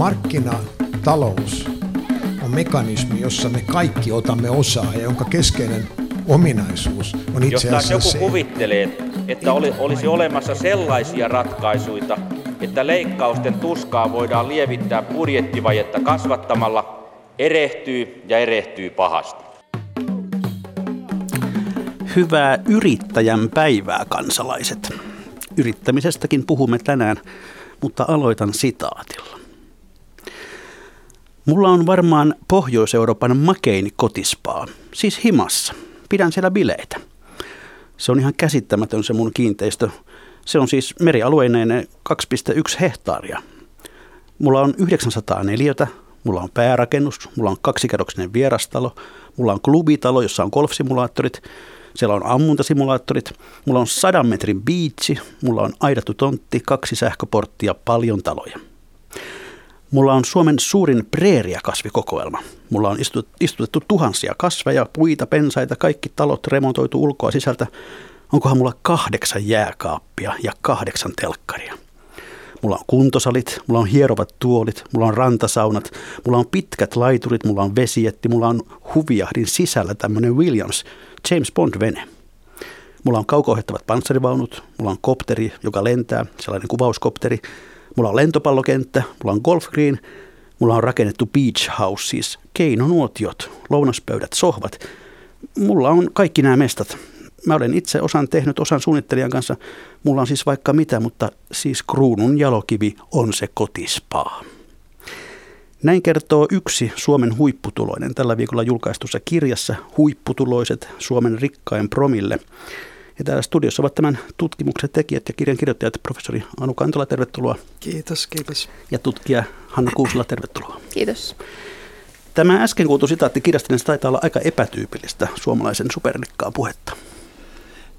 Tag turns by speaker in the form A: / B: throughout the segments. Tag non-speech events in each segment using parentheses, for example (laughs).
A: Markkinatalous on mekanismi, jossa me kaikki otamme osaa ja jonka keskeinen ominaisuus on itse asiassa
B: Jos joku
A: se,
B: kuvittelee, että oli, olisi olemassa sellaisia ratkaisuja, että leikkausten tuskaa voidaan lievittää budjettivajetta kasvattamalla, erehtyy ja erehtyy pahasti.
C: Hyvää yrittäjän päivää, kansalaiset. Yrittämisestäkin puhumme tänään, mutta aloitan sitaatilla. Mulla on varmaan Pohjois-Euroopan makein kotispaa, siis himassa. Pidän siellä bileitä. Se on ihan käsittämätön se mun kiinteistö. Se on siis merialueineen 2,1 hehtaaria. Mulla on 900 neliötä, mulla on päärakennus, mulla on kaksikerroksinen vierastalo, mulla on klubitalo, jossa on golfsimulaattorit, siellä on ammuntasimulaattorit, mulla on sadan metrin biitsi, mulla on aidattu tontti, kaksi sähköporttia, paljon taloja. Mulla on Suomen suurin preeriakasvikokoelma. Mulla on istutettu tuhansia kasveja, puita, pensaita, kaikki talot remontoitu ulkoa sisältä. Onkohan mulla kahdeksan jääkaappia ja kahdeksan telkkaria. Mulla on kuntosalit, mulla on hierovat tuolit, mulla on rantasaunat, mulla on pitkät laiturit, mulla on vesietti, mulla on huviahdin sisällä tämmöinen Williams James Bond-vene. Mulla on kaukohettavat panssarivaunut, mulla on kopteri, joka lentää, sellainen kuvauskopteri. Mulla on lentopallokenttä, mulla on golf green, mulla on rakennettu beach house, siis keinonuotiot, lounaspöydät, sohvat. Mulla on kaikki nämä mestat. Mä olen itse osan tehnyt, osan suunnittelijan kanssa. Mulla on siis vaikka mitä, mutta siis kruunun jalokivi on se kotispaa. Näin kertoo yksi Suomen huipputuloinen tällä viikolla julkaistussa kirjassa Huipputuloiset Suomen rikkain promille. Ja täällä studiossa ovat tämän tutkimuksen tekijät ja kirjan kirjoittajat professori Anu Kantola, tervetuloa.
D: Kiitos, kiitos.
C: Ja tutkija Hanna Kuusila, tervetuloa.
E: Kiitos.
C: Tämä äsken kuultu sitaatti kirjasta, niin taitaa olla aika epätyypillistä suomalaisen superrikkaan puhetta.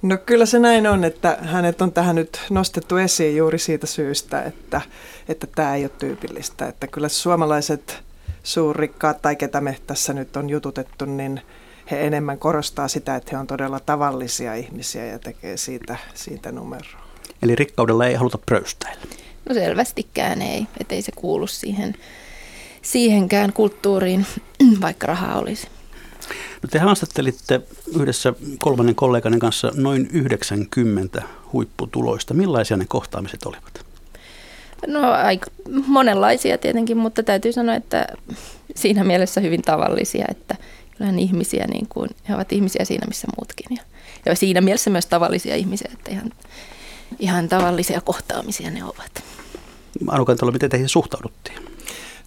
D: No kyllä se näin on, että hänet on tähän nyt nostettu esiin juuri siitä syystä, että, että tämä ei ole tyypillistä. Että kyllä suomalaiset suurrikkaat tai ketä me tässä nyt on jututettu, niin he enemmän korostaa sitä, että he on todella tavallisia ihmisiä ja tekee siitä, siitä numeroa.
C: Eli rikkaudella ei haluta pröystäillä.
E: No selvästikään ei, ettei se kuulu siihen, siihenkään kulttuuriin, (clears throat) vaikka rahaa olisi.
C: No te haastattelitte yhdessä kolmannen kolleganin kanssa noin 90 huipputuloista. Millaisia ne kohtaamiset olivat?
E: No aika monenlaisia tietenkin, mutta täytyy sanoa, että siinä mielessä hyvin tavallisia, että kyllähän ihmisiä niin kuin, he ovat ihmisiä siinä missä muutkin. Ja, ja siinä mielessä myös tavallisia ihmisiä, että ihan, ihan tavallisia kohtaamisia ne ovat.
C: Anu Kantola, miten teihin suhtauduttiin?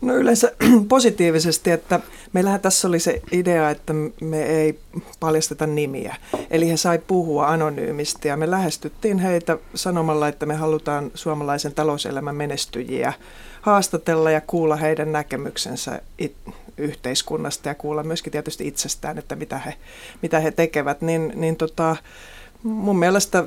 D: No yleensä (clears throat) positiivisesti, että meillähän tässä oli se idea, että me ei paljasteta nimiä. Eli he sai puhua anonyymisti ja me lähestyttiin heitä sanomalla, että me halutaan suomalaisen talouselämän menestyjiä haastatella ja kuulla heidän näkemyksensä yhteiskunnasta ja kuulla myöskin tietysti itsestään, että mitä he, mitä he tekevät. Niin, niin tota, mun mielestä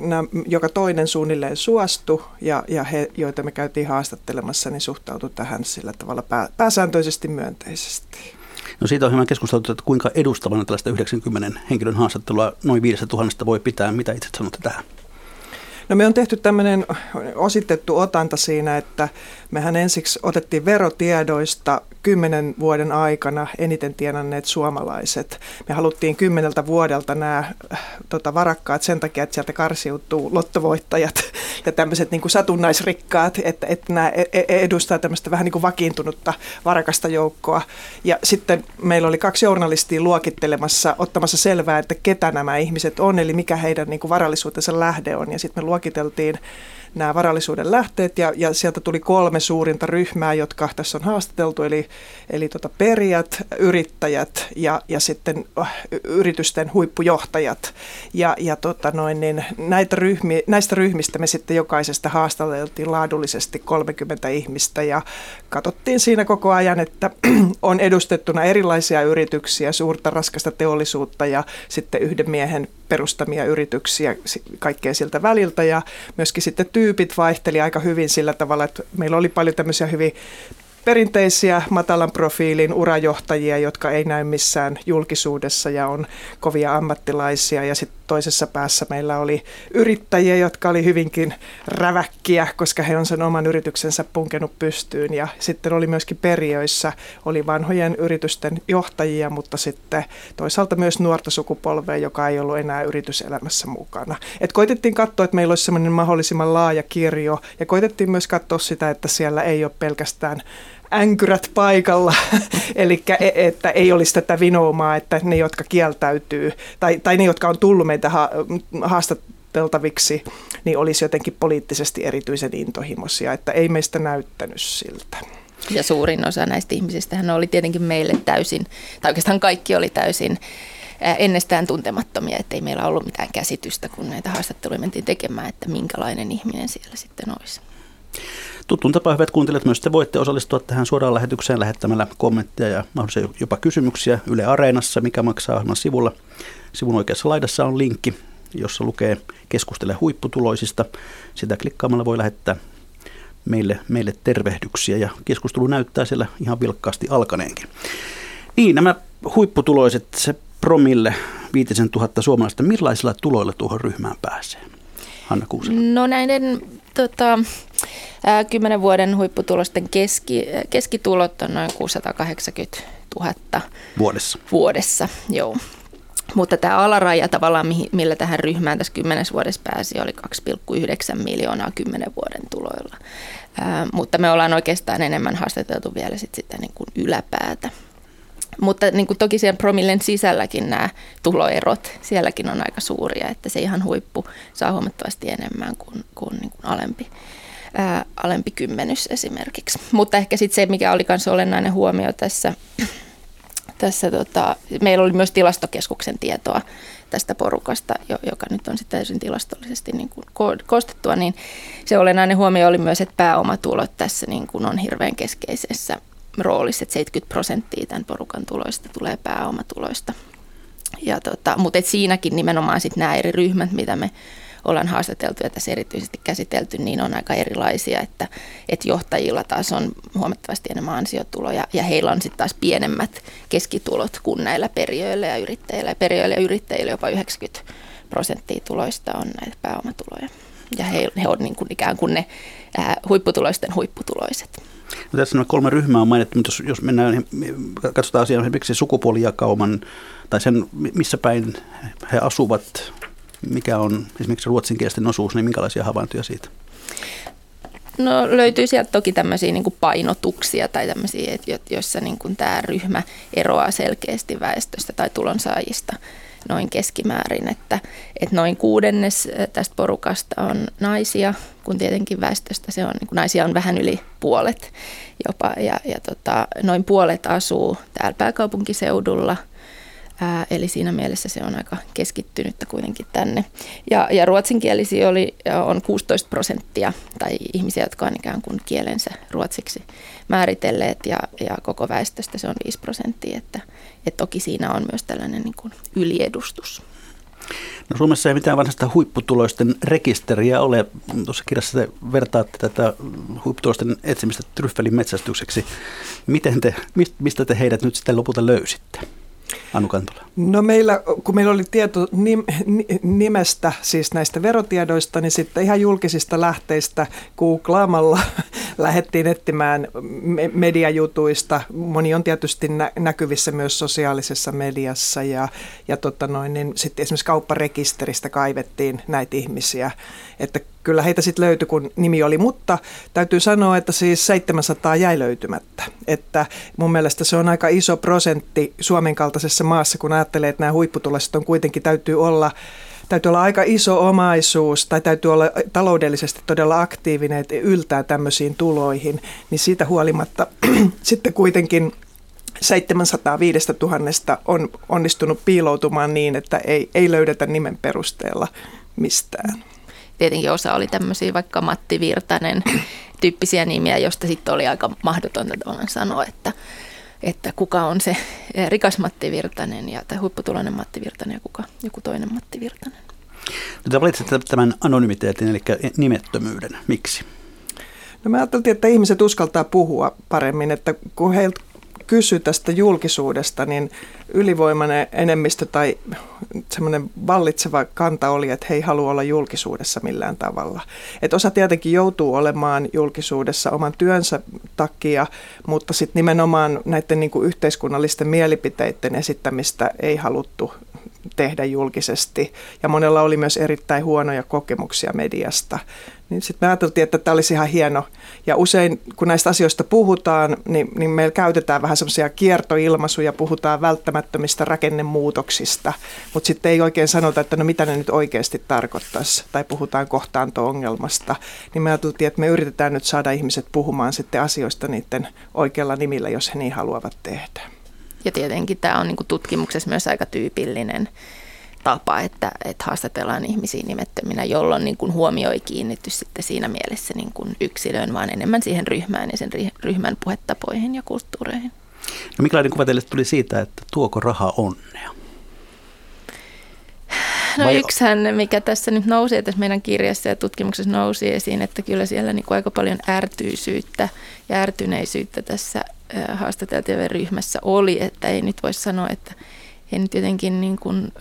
D: nämä, joka toinen suunnilleen suostu ja, ja he, joita me käytiin haastattelemassa, niin suhtautui tähän sillä tavalla pää, pääsääntöisesti myönteisesti.
C: No siitä on hieman keskusteltu, että kuinka edustavana tällaista 90 henkilön haastattelua noin 5000 voi pitää. Mitä itse sanotte tähän?
D: No me on tehty tämmöinen ositettu otanta siinä, että mehän ensiksi otettiin verotiedoista kymmenen vuoden aikana eniten tienanneet suomalaiset. Me haluttiin kymmeneltä vuodelta nämä tota, varakkaat sen takia, että sieltä karsiutuu lottovoittajat (laughs) ja tämmöiset niin satunnaisrikkaat, että, että nämä e, e, edustaa tämmöistä vähän niin kuin vakiintunutta varakasta joukkoa. Ja sitten meillä oli kaksi journalistia luokittelemassa, ottamassa selvää, että ketä nämä ihmiset on, eli mikä heidän niin kuin varallisuutensa lähde on. Ja sitten me luokiteltiin nämä varallisuuden lähteet ja, ja sieltä tuli kolme suurinta ryhmää, jotka tässä on haastateltu, eli, eli tota perijät, yrittäjät ja, ja sitten äh, yritysten huippujohtajat. Ja, ja tota noin, niin näitä ryhmi, näistä ryhmistä me sitten jokaisesta haastateltiin laadullisesti 30 ihmistä ja katsottiin siinä koko ajan, että (clears throat) on edustettuna erilaisia yrityksiä, suurta raskasta teollisuutta ja sitten yhden miehen perustamia yrityksiä kaikkea siltä väliltä ja myöskin sitten tyypit vaihteli aika hyvin sillä tavalla, että meillä oli paljon tämmöisiä hyvin perinteisiä matalan profiilin urajohtajia, jotka ei näy missään julkisuudessa ja on kovia ammattilaisia. Ja sitten toisessa päässä meillä oli yrittäjiä, jotka oli hyvinkin räväkkiä, koska he on sen oman yrityksensä punkenut pystyyn. Ja sitten oli myöskin periöissä, oli vanhojen yritysten johtajia, mutta sitten toisaalta myös nuorta sukupolvea, joka ei ollut enää yrityselämässä mukana. Et koitettiin katsoa, että meillä olisi semmoinen mahdollisimman laaja kirjo ja koitettiin myös katsoa sitä, että siellä ei ole pelkästään änkyrät paikalla, (laughs) eli e, että ei olisi tätä vinoumaa, että ne, jotka kieltäytyy, tai, tai ne, jotka on tullut meitä ha- haastateltaviksi, niin olisi jotenkin poliittisesti erityisen intohimoisia, että ei meistä näyttänyt siltä.
E: Ja suurin osa näistä ihmisistä hän oli tietenkin meille täysin, tai oikeastaan kaikki oli täysin ennestään tuntemattomia, ettei meillä ollut mitään käsitystä, kun näitä haastatteluja mentiin tekemään, että minkälainen ihminen siellä sitten olisi.
C: Tuttuun tapaan, hyvät kuuntelijat, myös te voitte osallistua tähän suoraan lähetykseen lähettämällä kommentteja ja mahdollisia jopa kysymyksiä Yle Areenassa, mikä maksaa ohjelman sivulla. Sivun oikeassa laidassa on linkki, jossa lukee keskustele huipputuloisista. Sitä klikkaamalla voi lähettää meille, meille tervehdyksiä ja keskustelu näyttää siellä ihan vilkkaasti alkaneenkin. Niin, nämä huipputuloiset, se promille 5000 suomalaista, millaisilla tuloilla tuohon ryhmään pääsee? Hanna Kuusela.
E: No näiden tota, kymmenen vuoden huipputulosten keski, keskitulot on noin 680 000
C: vuodessa.
E: Vuodessa, joo. Mutta tämä alaraja tavallaan, millä tähän ryhmään tässä kymmenes vuodessa pääsi, oli 2,9 miljoonaa kymmenen vuoden tuloilla. Ää, mutta me ollaan oikeastaan enemmän haastateltu vielä sit sitä niin kuin yläpäätä. Mutta niin kuin toki siellä promillen sisälläkin nämä tuloerot, sielläkin on aika suuria, että se ihan huippu saa huomattavasti enemmän kuin, kuin, niin kuin alempi, ää, alempi kymmenys esimerkiksi. Mutta ehkä sitten se, mikä oli myös olennainen huomio tässä, (clears throat) tässä tota, meillä oli myös tilastokeskuksen tietoa tästä porukasta, joka nyt on sitten täysin tilastollisesti niin kuin koostettua, niin se olennainen huomio oli myös, että pääomatulot tässä niin kuin on hirveän keskeisessä roolissa, että 70 prosenttia tämän porukan tuloista tulee pääomatuloista. Ja tota, mutta et siinäkin nimenomaan sit nämä eri ryhmät, mitä me ollaan haastateltu ja tässä erityisesti käsitelty, niin on aika erilaisia, että, että johtajilla taas on huomattavasti enemmän ansiotuloja ja heillä on sitten taas pienemmät keskitulot kuin näillä periöillä ja yrittäjillä. Ja periöillä ja yrittäjillä jopa 90 prosenttia tuloista on näitä pääomatuloja. Ja he, he on niin kuin ikään kuin ne ää, huipputuloisten huipputuloiset.
C: No tässä nämä kolme ryhmää on mainittu, mutta jos, jos mennään, katsotaan asiaa esimerkiksi sukupuolijakauman tai sen, missä päin he asuvat, mikä on esimerkiksi ruotsinkielisten osuus, niin minkälaisia havaintoja siitä?
E: No löytyy sieltä toki tämmöisiä niin painotuksia tai tämmöisiä, joissa niin kuin tämä ryhmä eroaa selkeästi väestöstä tai tulonsaajista noin keskimäärin, että, että noin kuudennes tästä porukasta on naisia, kun tietenkin väestöstä se on, niin naisia on vähän yli puolet jopa, ja, ja tota, noin puolet asuu täällä pääkaupunkiseudulla, Ää, eli siinä mielessä se on aika keskittynyttä kuitenkin tänne. Ja, ja ruotsinkielisiä oli, on 16 prosenttia, tai ihmisiä, jotka on ikään kuin kielensä ruotsiksi määritelleet, ja, ja koko väestöstä se on 5 prosenttia, että, että toki siinä on myös tällainen niin kuin yliedustus.
C: No Suomessa ei mitään vanhasta huipputuloisten rekisteriä ole. Tuossa kirjassa te vertaatte tätä huipputuloisten etsimistä tryffelin metsästykseksi. Miten te, mistä te heidät nyt sitten lopulta löysitte? Anu Kantola?
D: No meillä, kun meillä oli tieto nim, nimestä, siis näistä verotiedoista, niin sitten ihan julkisista lähteistä googlaamalla (laughs) lähdettiin etsimään mediajutuista. Moni on tietysti nä- näkyvissä myös sosiaalisessa mediassa ja, ja tota noin, niin sitten esimerkiksi kaupparekisteristä kaivettiin näitä ihmisiä. Että kyllä heitä sitten löytyi, kun nimi oli, mutta täytyy sanoa, että siis 700 jäi löytymättä. Että mun mielestä se on aika iso prosentti Suomen kaltaisessa maassa, kun ajattelee, että nämä huipputuloiset on kuitenkin täytyy olla täytyy olla aika iso omaisuus tai täytyy olla taloudellisesti todella aktiivinen, että yltää tämmöisiin tuloihin, niin siitä huolimatta (clears throat) sitten kuitenkin 705 000 on onnistunut piiloutumaan niin, että ei, ei löydetä nimen perusteella mistään
E: tietenkin osa oli tämmöisiä vaikka Matti Virtanen (clears throat) tyyppisiä nimiä, josta sitten oli aika mahdotonta tavallaan sanoa, että, että kuka on se rikas Matti Virtanen ja, tai huipputuloinen Matti Virtanen ja kuka joku toinen Matti Virtanen.
C: No, te valitsette tämän anonymiteetin, eli nimettömyyden. Miksi?
D: No mä ajattelin, että ihmiset uskaltaa puhua paremmin, että kun heiltä kysyi tästä julkisuudesta, niin ylivoimainen enemmistö tai semmoinen vallitseva kanta oli, että he ei halua olla julkisuudessa millään tavalla. Et osa tietenkin joutuu olemaan julkisuudessa oman työnsä takia, mutta sitten nimenomaan näiden niin kuin yhteiskunnallisten mielipiteiden esittämistä ei haluttu tehdä julkisesti. Ja monella oli myös erittäin huonoja kokemuksia mediasta. Niin sitten me ajateltiin, että tämä olisi ihan hieno. Ja usein kun näistä asioista puhutaan, niin, niin meillä käytetään vähän semmoisia kiertoilmaisuja, puhutaan välttämättömistä rakennemuutoksista, mutta sitten ei oikein sanota, että no mitä ne nyt oikeasti tarkoittaisi, tai puhutaan kohtaanto-ongelmasta. Niin me ajateltiin, että me yritetään nyt saada ihmiset puhumaan sitten asioista niiden oikealla nimillä, jos he niin haluavat tehdä.
E: Ja tietenkin tämä on niin tutkimuksessa myös aika tyypillinen tapa, että, että haastatellaan ihmisiä nimettöminä, jolloin niin kuin huomio ei kiinnitty sitten siinä mielessä niin kuin yksilöön, vaan enemmän siihen ryhmään ja sen ryhmän puhetapoihin ja kulttuureihin.
C: No minkälainen kuva teille tuli siitä, että tuoko raha onnea?
E: No Vai... yksihän, mikä tässä nyt nousee tässä meidän kirjassa ja tutkimuksessa nousi esiin, että kyllä siellä niin kuin aika paljon ärtyisyyttä ja ärtyneisyyttä tässä haastateltavien ryhmässä oli, että ei nyt voi sanoa, että he nyt jotenkin niin kuin,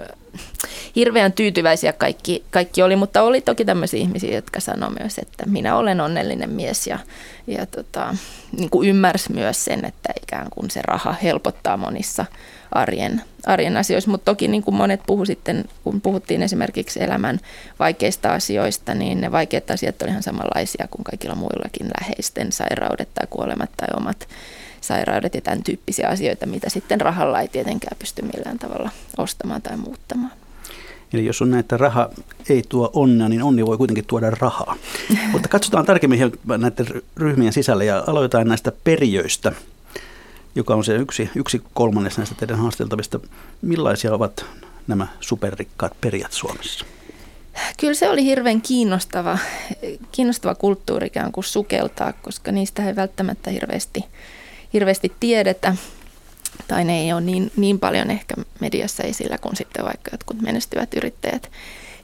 E: hirveän tyytyväisiä kaikki, kaikki oli, mutta oli toki tämmöisiä ihmisiä, jotka sanoivat myös, että minä olen onnellinen mies ja, ja tota, niin kuin ymmärsi myös sen, että ikään kuin se raha helpottaa monissa arjen, arjen asioissa, mutta toki niin kuin monet puhu sitten, kun puhuttiin esimerkiksi elämän vaikeista asioista, niin ne vaikeat asiat olivat ihan samanlaisia kuin kaikilla muillakin läheisten sairaudet tai kuolemat tai omat sairaudet ja tämän tyyppisiä asioita, mitä sitten rahalla ei tietenkään pysty millään tavalla ostamaan tai muuttamaan.
C: Eli jos on näitä raha ei tuo onnea, niin onni voi kuitenkin tuoda rahaa. (laughs) Mutta katsotaan tarkemmin näiden ryhmien sisällä ja aloitetaan näistä perijöistä, joka on se yksi, yksi kolmannes näistä teidän haasteltavista. Millaisia ovat nämä superrikkaat perijät Suomessa?
E: Kyllä se oli hirveän kiinnostava, kiinnostava kulttuuri ikään kuin sukeltaa, koska niistä ei välttämättä hirveästi hirveästi tiedetä, tai ne ei ole niin, niin paljon ehkä mediassa esillä kuin sitten vaikka jotkut menestyvät yrittäjät.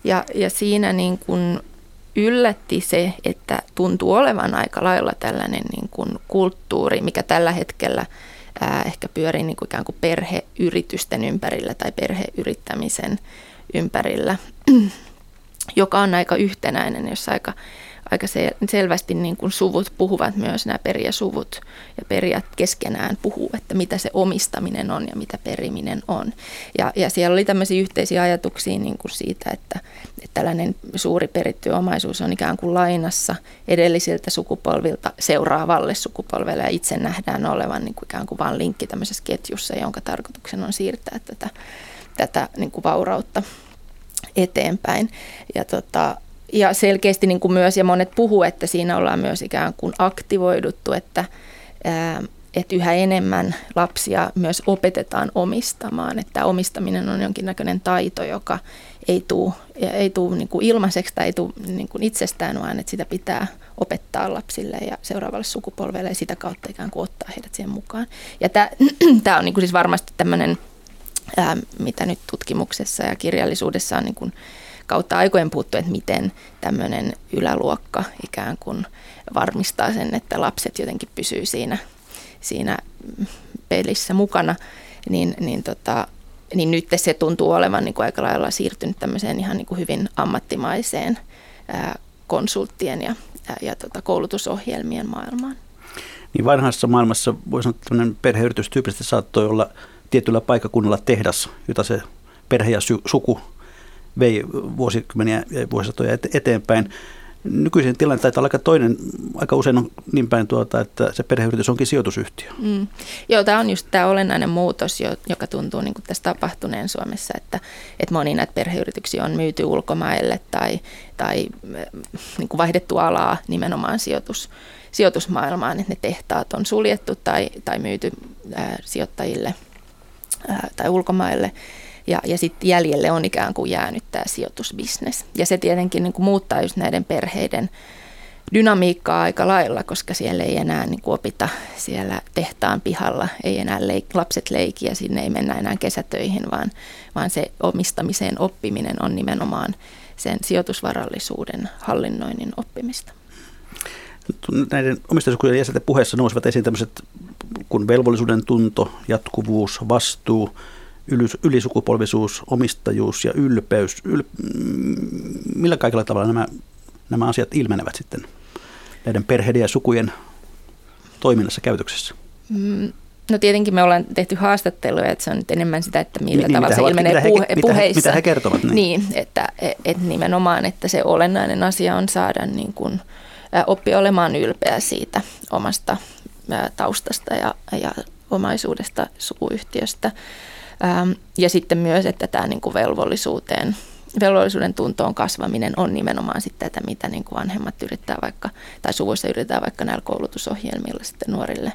E: Ja, ja siinä niin kuin yllätti se, että tuntuu olevan aika lailla tällainen niin kuin kulttuuri, mikä tällä hetkellä ää, ehkä pyörii niin kuin ikään kuin perheyritysten ympärillä tai perheyrittämisen ympärillä, (clears throat) joka on aika yhtenäinen, jos aika aika selvästi niin kuin suvut puhuvat myös, nämä perijäsuvut ja perijät keskenään puhuu, että mitä se omistaminen on ja mitä periminen on. Ja, ja siellä oli tämmöisiä yhteisiä ajatuksia niin kuin siitä, että, että tällainen suuri peritty omaisuus on ikään kuin lainassa edellisiltä sukupolvilta seuraavalle sukupolvelle ja itse nähdään olevan niin kuin ikään kuin vain linkki tämmöisessä ketjussa, jonka tarkoituksena on siirtää tätä, tätä niin kuin vaurautta eteenpäin. Ja tota, ja selkeästi niin kuin myös, ja monet puhuu, että siinä ollaan myös ikään kuin aktivoiduttu, että, että yhä enemmän lapsia myös opetetaan omistamaan, että omistaminen on jonkinnäköinen taito, joka ei tule, ei tule niin kuin ilmaiseksi tai ei tule niin kuin itsestään, vaan että sitä pitää opettaa lapsille ja seuraavalle sukupolvelle ja sitä kautta ikään kuin ottaa heidät siihen mukaan. Ja tämä, (clears throat) tämä on niin kuin siis varmasti tämmöinen, mitä nyt tutkimuksessa ja kirjallisuudessa on niin kuin kautta aikojen puuttu, että miten tämmöinen yläluokka ikään kuin varmistaa sen, että lapset jotenkin pysyy siinä, siinä pelissä mukana, niin, niin, tota, niin nyt se tuntuu olevan niin kuin aika lailla siirtynyt tämmöiseen ihan niin kuin hyvin ammattimaiseen konsulttien ja, ja, ja tota, koulutusohjelmien maailmaan.
C: Niin vanhassa maailmassa voisi sanoa, että perheyritys tyypillisesti saattoi olla tietyllä paikakunnalla tehdas, jota se perhe ja suku vei vuosikymmeniä ja vuosisatoja eteenpäin. Nykyisin tilanne taitaa olla aika toinen, aika usein on niin päin tuota, että se perheyritys onkin sijoitusyhtiö. Mm.
E: Joo, tämä on just tämä olennainen muutos, joka tuntuu niin tässä tapahtuneen Suomessa, että, että moni näitä perheyrityksiä on myyty ulkomaille tai, tai niin kuin vaihdettu alaa nimenomaan sijoitus, sijoitusmaailmaan, että ne tehtaat on suljettu tai, tai myyty ää, sijoittajille ää, tai ulkomaille ja, ja sitten jäljelle on ikään kuin jäänyt tämä sijoitusbisnes. Ja se tietenkin niin kuin muuttaa just näiden perheiden dynamiikkaa aika lailla, koska siellä ei enää niin kuin opita siellä tehtaan pihalla, ei enää leik- lapset leikiä, sinne ei mennä enää kesätöihin, vaan, vaan se omistamiseen oppiminen on nimenomaan sen sijoitusvarallisuuden hallinnoinnin oppimista.
C: näiden omistajasukujen jäsenten puheessa nousivat esiin tämmöiset kuin velvollisuuden tunto, jatkuvuus, vastuu, ylisukupolvisuus, omistajuus ja ylpeys. Yl, millä kaikilla tavalla nämä, nämä asiat ilmenevät sitten näiden perheiden ja sukujen toiminnassa käytöksessä?
E: Mm, No tietenkin me ollaan tehty haastatteluja, että se on nyt enemmän sitä, että millä
C: niin,
E: tavalla
C: se
E: ilmenee
C: mitä
E: puhe,
C: he,
E: puheissa.
C: Mitä he, mitä he kertovat. Niin,
E: niin että et nimenomaan, että se olennainen asia on saada niin kuin, oppia olemaan ylpeä siitä omasta taustasta ja, ja omaisuudesta sukuyhtiöstä. Ja sitten myös, että tämä niin kuin velvollisuuteen velvollisuuden tuntoon kasvaminen on nimenomaan sitten tätä, mitä niin kuin vanhemmat yrittää vaikka, tai suvuissa yritetään vaikka näillä koulutusohjelmilla sitten nuorille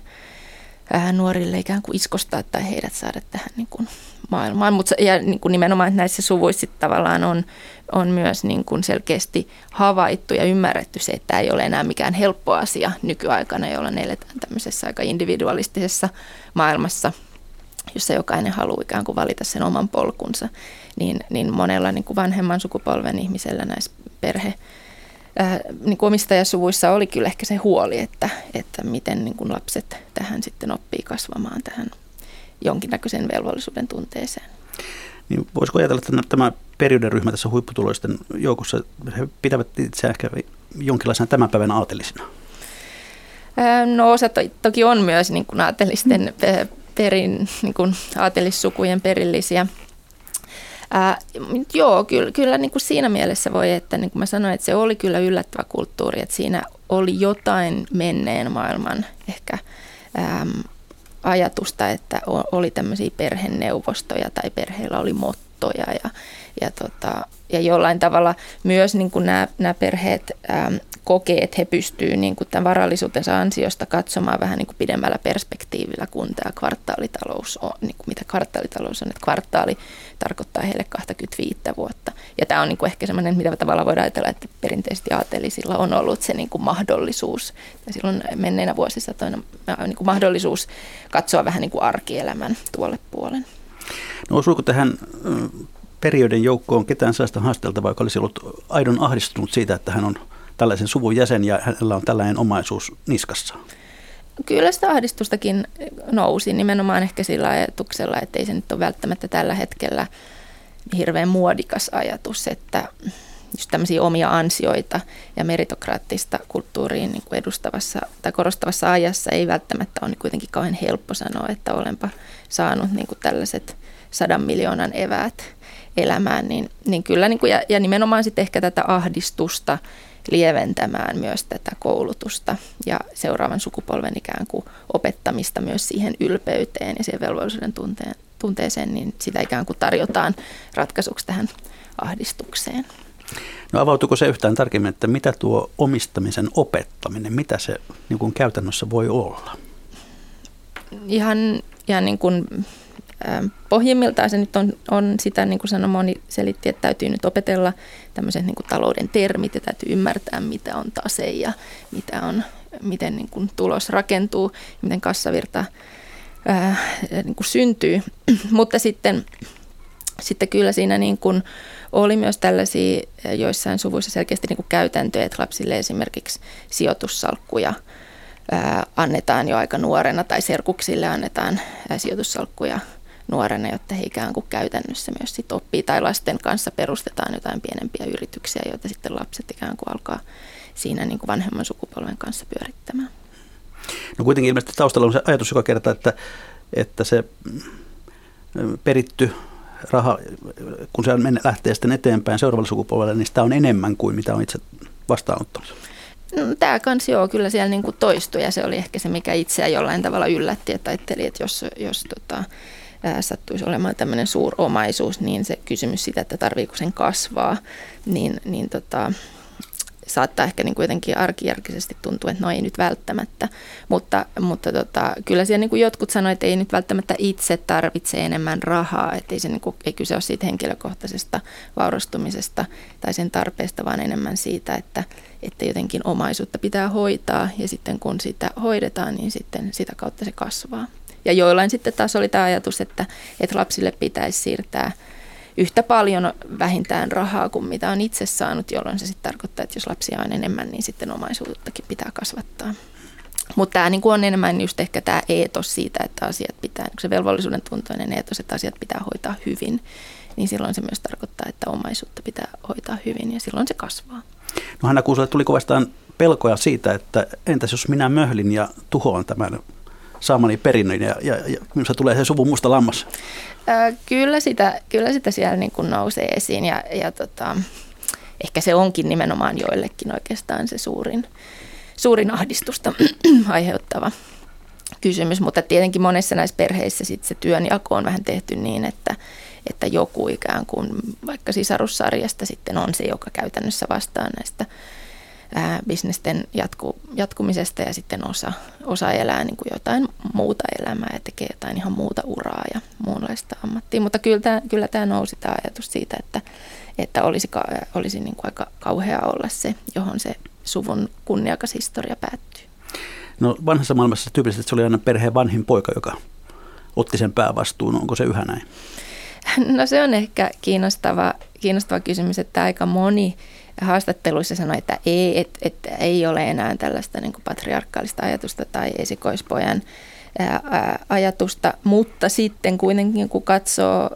E: nuorille ikään kuin iskostaa tai heidät saada tähän niin kuin maailmaan. Mutta ja niin kuin nimenomaan että näissä suvuissa tavallaan on, on myös niin kuin selkeästi havaittu ja ymmärretty se, että tämä ei ole enää mikään helppo asia nykyaikana, jolloin eletään tämmöisessä aika individualistisessa maailmassa, jossa jokainen haluaa ikään kuin valita sen oman polkunsa, niin, niin monella niin kuin vanhemman sukupolven ihmisellä näissä perhe- äh, niin kuin omistajasuvuissa oli kyllä ehkä se huoli, että, että miten niin kuin lapset tähän sitten oppii kasvamaan tähän jonkinnäköisen velvollisuuden tunteeseen.
C: Niin voisiko ajatella, että tämä perioderyhmä tässä huipputuloisten joukossa, he pitävät itse ehkä jonkinlaisena tämän päivän aatelisina?
E: Äh, no osa to, toki on myös niin kuin aatelisten perin, niin kuin aatelissukujen perillisiä. Ää, joo, kyllä, kyllä niin kuin siinä mielessä voi, että niin kuin mä sanoin, että se oli kyllä yllättävä kulttuuri, että siinä oli jotain menneen maailman ehkä äm, ajatusta, että oli tämmöisiä perheneuvostoja tai perheillä oli mottoja ja, ja, tota, ja jollain tavalla myös niin kuin nämä, nämä perheet äm, kokee, että he pystyvät niin kuin tämän varallisuutensa ansiosta katsomaan vähän niin kuin pidemmällä perspektiivillä kuin tämä kvartaalitalous on, niin kuin mitä kvartaalitalous on, että kvartaali tarkoittaa heille 25 vuotta. Ja tämä on niin kuin ehkä semmoinen, mitä tavalla voidaan ajatella, että perinteisesti aatelisilla on ollut se niin kuin mahdollisuus, ja silloin menneinä vuosisatoina niin kuin mahdollisuus katsoa vähän niin kuin arkielämän tuolle puolen.
C: No osuuko tähän perioiden joukkoon ketään sellaista haasteltavaa, joka olisi ollut aidon ahdistunut siitä, että hän on tällaisen suvun jäsen ja hänellä on tällainen omaisuus niskassa?
E: Kyllä sitä ahdistustakin nousi nimenomaan ehkä sillä ajatuksella, että ei se nyt ole välttämättä tällä hetkellä hirveän muodikas ajatus, että just tämmöisiä omia ansioita ja meritokraattista kulttuuriin niin kuin edustavassa tai korostavassa ajassa ei välttämättä ole niin kuitenkin kauhean helppo sanoa, että olenpa saanut niin kuin tällaiset sadan miljoonan eväät elämään, niin, niin kyllä niin kuin, ja, ja nimenomaan sitten ehkä tätä ahdistusta lieventämään myös tätä koulutusta ja seuraavan sukupolven ikään kuin opettamista myös siihen ylpeyteen ja siihen velvollisuuden tunteen, tunteeseen, niin sitä ikään kuin tarjotaan ratkaisuksi tähän ahdistukseen.
C: No avautuuko se yhtään tarkemmin, että mitä tuo omistamisen opettaminen, mitä se niin kuin käytännössä voi olla?
E: Ihan, ihan niin kuin Pohjimmiltaan se nyt on, on sitä, niin kuin sanoi moni selitti, että täytyy nyt opetella tämmöiset niin kuin talouden termit ja täytyy ymmärtää, mitä on tase ja mitä on, miten niin kuin tulos rakentuu, miten kassavirta ää, niin kuin syntyy. (clears throat) Mutta sitten, sitten kyllä siinä niin kuin oli myös tällaisia joissain suvuissa selkeästi niin kuin käytäntöjä, että lapsille esimerkiksi sijoitussalkkuja annetaan jo aika nuorena tai serkuksille annetaan sijoitussalkkuja nuorena, jotta he ikään kuin käytännössä myös sit oppii tai lasten kanssa perustetaan jotain pienempiä yrityksiä, joita sitten lapset ikään kuin alkaa siinä niin kuin vanhemman sukupolven kanssa pyörittämään.
C: No kuitenkin ilmeisesti taustalla on se ajatus joka kerta, että, että se peritty raha, kun se lähtee sitten eteenpäin seuraavalle sukupolvelle, niin sitä on enemmän kuin mitä on itse vastaanottanut.
E: No, tämä kanssa joo, kyllä siellä niin kuin toistui ja se oli ehkä se, mikä itseä jollain tavalla yllätti, että ajatteli, että jos, jos tota, sattuisi olemaan tämmöinen suuromaisuus, niin se kysymys siitä, että tarviiko sen kasvaa, niin, niin tota, saattaa ehkä niin jotenkin arkijärkisesti tuntua, että no ei nyt välttämättä, mutta, mutta tota, kyllä siellä niin kuin jotkut sanoivat, että ei nyt välttämättä itse tarvitse enemmän rahaa, että ei, se niin kuin, ei kyse ole siitä henkilökohtaisesta vaurastumisesta tai sen tarpeesta, vaan enemmän siitä, että, että jotenkin omaisuutta pitää hoitaa ja sitten kun sitä hoidetaan, niin sitten sitä kautta se kasvaa. Ja joillain sitten taas oli tämä ajatus, että, että lapsille pitäisi siirtää yhtä paljon vähintään rahaa kuin mitä on itse saanut, jolloin se sitten tarkoittaa, että jos lapsia on enemmän, niin sitten omaisuuttakin pitää kasvattaa. Mutta tämä niin on enemmän just ehkä tämä eetos siitä, että asiat pitää, niin se velvollisuuden tuntoinen eetos, että asiat pitää hoitaa hyvin, niin silloin se myös tarkoittaa, että omaisuutta pitää hoitaa hyvin ja silloin se kasvaa.
C: No Hanna Kuuselle tuli kovastaan pelkoja siitä, että entäs jos minä möhlin ja tuhoan tämän saamani perinnön ja, ja, ja minusta tulee se suvun musta lammas?
E: Kyllä, sitä, kyllä sitä siellä niin kuin nousee esiin ja, ja tota, ehkä se onkin nimenomaan joillekin oikeastaan se suurin, suurin ahdistusta (clears throat) aiheuttava kysymys, mutta tietenkin monessa näissä perheissä sit se työnjako on vähän tehty niin, että, että joku ikään kuin vaikka sisarussarjasta sitten on se, joka käytännössä vastaa näistä ää, bisnesten jatku, jatkumisesta ja sitten osa, osa elää niin kuin jotain muuta elämää ja tekee jotain ihan muuta uraa ja muunlaista ammattia. Mutta kyllä tämä, kyllä tämä nousi tämä ajatus siitä, että, että olisi, olisi niin kuin aika kauhea olla se, johon se suvun kunniakas historia päättyy.
C: No vanhassa maailmassa tyypillisesti se oli aina perheen vanhin poika, joka otti sen päävastuun. Onko se yhä näin?
E: No se on ehkä kiinnostava, kiinnostava kysymys, että aika moni haastatteluissa sanoi, että ei, et, et, ei ole enää tällaista niin patriarkaalista ajatusta tai esikoispojan ajatusta, mutta sitten kuitenkin kun katsoo,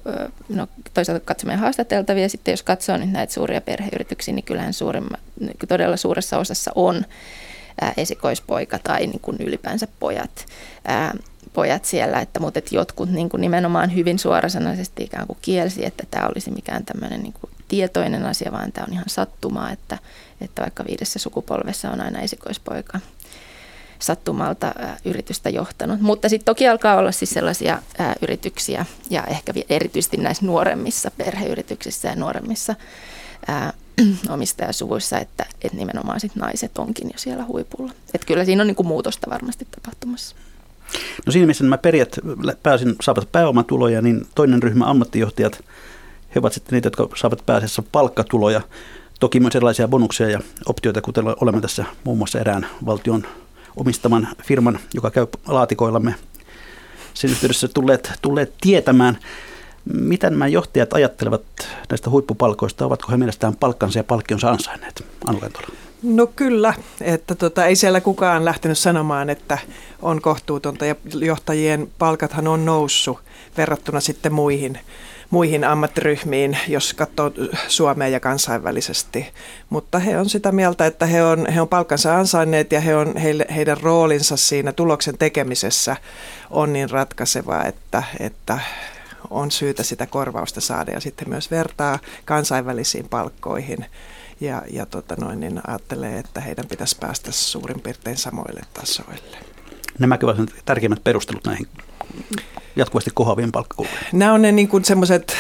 E: no toisaalta katsomme haastateltavia, sitten jos katsoo nyt näitä suuria perheyrityksiä, niin kyllähän suurimma, niin todella suuressa osassa on esikoispoika tai niin kuin ylipäänsä pojat. Ää, pojat siellä, että, mutta että jotkut niin kuin nimenomaan hyvin suorasanaisesti ikään kuin kielsi, että tämä olisi mikään tämmöinen niin kuin tietoinen asia, vaan tämä on ihan sattumaa, että, että vaikka viidessä sukupolvessa on aina esikoispoika sattumalta ää, yritystä johtanut. Mutta sitten toki alkaa olla siis sellaisia ää, yrityksiä ja ehkä erityisesti näissä nuoremmissa perheyrityksissä ja nuoremmissa ää, (clears throat) omistajasuvuissa, että, että nimenomaan sit naiset onkin jo siellä huipulla. Että kyllä siinä on niin kuin muutosta varmasti tapahtumassa.
C: No siinä missä nämä perijät pääsin saavat pääomatuloja, niin toinen ryhmä ammattijohtajat, he ovat sitten niitä, jotka saavat pääasiassa palkkatuloja. Toki myös erilaisia bonuksia ja optioita, kuten olemme tässä muun muassa erään valtion omistaman firman, joka käy laatikoillamme sen yhteydessä tulleet, tulleet tietämään. Mitä nämä johtajat ajattelevat näistä huippupalkoista? Ovatko he mielestään palkkansa ja palkkionsa ansainneet? Anu Kentola.
D: No kyllä, että tota, ei siellä kukaan lähtenyt sanomaan, että on kohtuutonta ja johtajien palkathan on noussut verrattuna sitten muihin, muihin ammattiryhmiin, jos katsoo Suomea ja kansainvälisesti. Mutta he on sitä mieltä, että he on, he on palkansa ansainneet ja he on, heille, heidän roolinsa siinä tuloksen tekemisessä on niin ratkaiseva, että, että on syytä sitä korvausta saada ja sitten myös vertaa kansainvälisiin palkkoihin ja, ja tota noin, niin ajattelee, että heidän pitäisi päästä suurin piirtein samoille tasoille.
C: Nämäkö ovat tärkeimmät perustelut näihin jatkuvasti kohoavien palkkakuluihin?
D: Nämä on ne niin kuin semmoiset,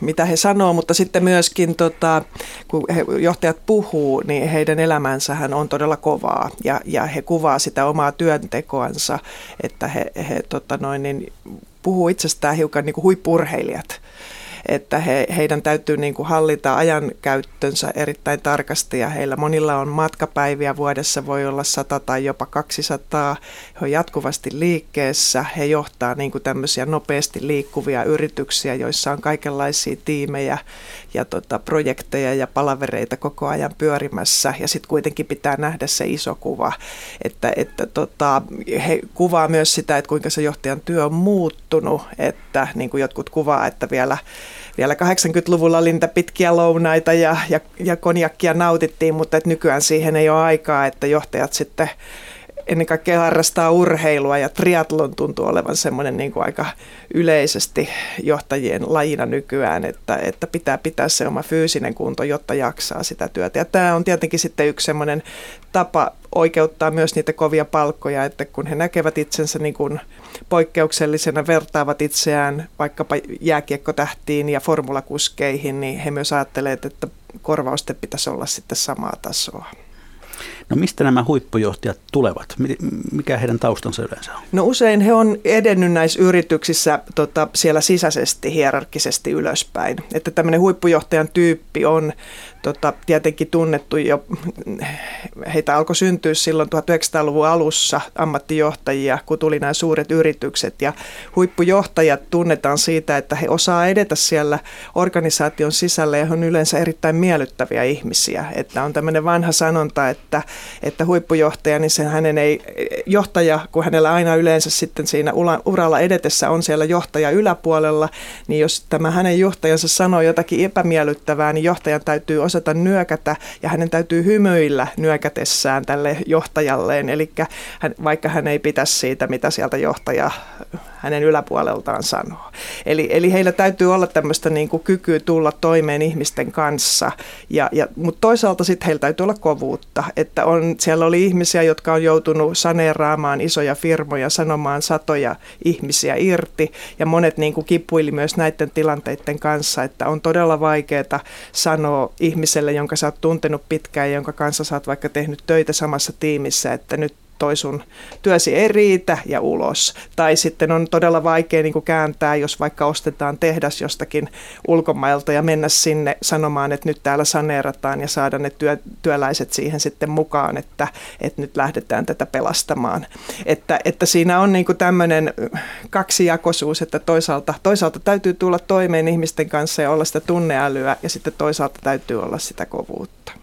D: mitä he sanoo, mutta sitten myöskin tota, kun he, johtajat puhuu, niin heidän elämänsähän on todella kovaa ja, ja he kuvaa sitä omaa työntekoansa, että he, he tota noin, niin puhuu itsestään hiukan niin kuin huippurheilijat että he, heidän täytyy niin kuin hallita ajankäyttönsä erittäin tarkasti ja heillä monilla on matkapäiviä vuodessa, voi olla 100 tai jopa 200. He on jatkuvasti liikkeessä, he johtaa niin kuin tämmöisiä nopeasti liikkuvia yrityksiä, joissa on kaikenlaisia tiimejä ja tota, projekteja ja palavereita koko ajan pyörimässä ja sitten kuitenkin pitää nähdä se iso kuva, että, että tota, he kuvaa myös sitä, että kuinka se johtajan työ on muuttunut, että niin kuin jotkut kuvaa, että vielä vielä 80-luvulla oli niitä pitkiä lounaita ja, ja, ja konjakkia nautittiin, mutta että nykyään siihen ei ole aikaa, että johtajat sitten ennen kaikkea harrastaa urheilua ja triatlon tuntuu olevan semmoinen niin kuin aika yleisesti johtajien lajina nykyään, että, että pitää pitää se oma fyysinen kunto, jotta jaksaa sitä työtä. Ja tämä on tietenkin sitten yksi semmoinen tapa oikeuttaa myös niitä kovia palkkoja, että kun he näkevät itsensä niin kuin poikkeuksellisena, vertaavat itseään vaikkapa jääkiekkotähtiin ja formulakuskeihin, niin he myös ajattelevat, että korvausten pitäisi olla sitten samaa tasoa.
C: No mistä nämä huippujohtajat tulevat? Mikä heidän taustansa yleensä on?
D: No usein he on edennyt näissä yrityksissä tota, siellä sisäisesti, hierarkisesti ylöspäin. Että tämmöinen huippujohtajan tyyppi on tota, tietenkin tunnettu jo, heitä alkoi syntyä silloin 1900-luvun alussa ammattijohtajia, kun tuli nämä suuret yritykset ja huippujohtajat tunnetaan siitä, että he osaa edetä siellä organisaation sisällä ja he on yleensä erittäin miellyttäviä ihmisiä. Että on tämmöinen vanha sanonta, että, että huippujohtaja, niin sen hänen ei, johtaja, kun hänellä aina yleensä sitten siinä uralla edetessä on siellä johtaja yläpuolella, niin jos tämä hänen johtajansa sanoo jotakin epämiellyttävää, niin johtajan täytyy osata nyökätä ja hänen täytyy hymyillä nyökätessään tälle johtajalleen. Eli vaikka hän ei pitäisi siitä, mitä sieltä johtaja hänen yläpuoleltaan sanoo. Eli, eli heillä täytyy olla tämmöistä niin kuin kykyä tulla toimeen ihmisten kanssa, ja, ja, mutta toisaalta sitten heillä täytyy olla kovuutta. Että on, siellä oli ihmisiä, jotka on joutunut saneeraamaan isoja firmoja, sanomaan satoja ihmisiä irti, ja monet niin kuin kipuili myös näiden tilanteiden kanssa, että on todella vaikeaa sanoa ihmiselle, jonka sä oot tuntenut pitkään ja jonka kanssa sä oot vaikka tehnyt töitä samassa tiimissä, että nyt toi sun työsi ei riitä ja ulos. Tai sitten on todella vaikea niin kääntää, jos vaikka ostetaan tehdas jostakin ulkomailta ja mennä sinne sanomaan, että nyt täällä saneerataan ja saada ne työ, työläiset siihen sitten mukaan, että, että nyt lähdetään tätä pelastamaan. Että, että siinä on niin tämmöinen kaksijakoisuus, että toisaalta, toisaalta täytyy tulla toimeen ihmisten kanssa ja olla sitä tunneälyä ja sitten toisaalta täytyy olla sitä kovuutta.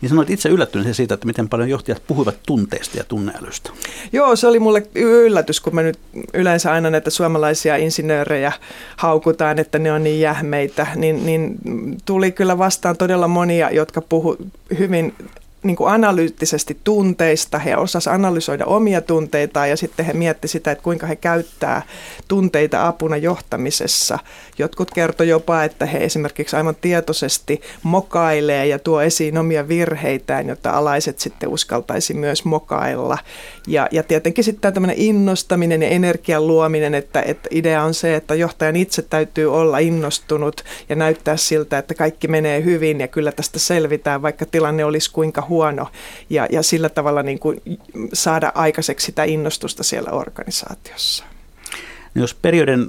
C: Niin sanoit itse yllättynyt siitä, että miten paljon johtajat puhuivat tunteista ja tunneälystä.
D: Joo, se oli mulle yllätys, kun me nyt yleensä aina näitä suomalaisia insinöörejä haukutaan, että ne on niin jähmeitä, niin, niin tuli kyllä vastaan todella monia, jotka puhu hyvin niin kuin analyyttisesti tunteista, he osasivat analysoida omia tunteitaan ja sitten he miettivät sitä, että kuinka he käyttää tunteita apuna johtamisessa. Jotkut kertoi jopa, että he esimerkiksi aivan tietoisesti mokailee ja tuo esiin omia virheitään, jotta alaiset sitten uskaltaisi myös mokailla. Ja, ja tietenkin sitten tämmöinen innostaminen ja energian luominen, että, että idea on se, että johtajan itse täytyy olla innostunut ja näyttää siltä, että kaikki menee hyvin ja kyllä tästä selvitään, vaikka tilanne olisi kuinka huono ja, ja sillä tavalla niin kuin saada aikaiseksi sitä innostusta siellä organisaatiossa.
C: No jos perioiden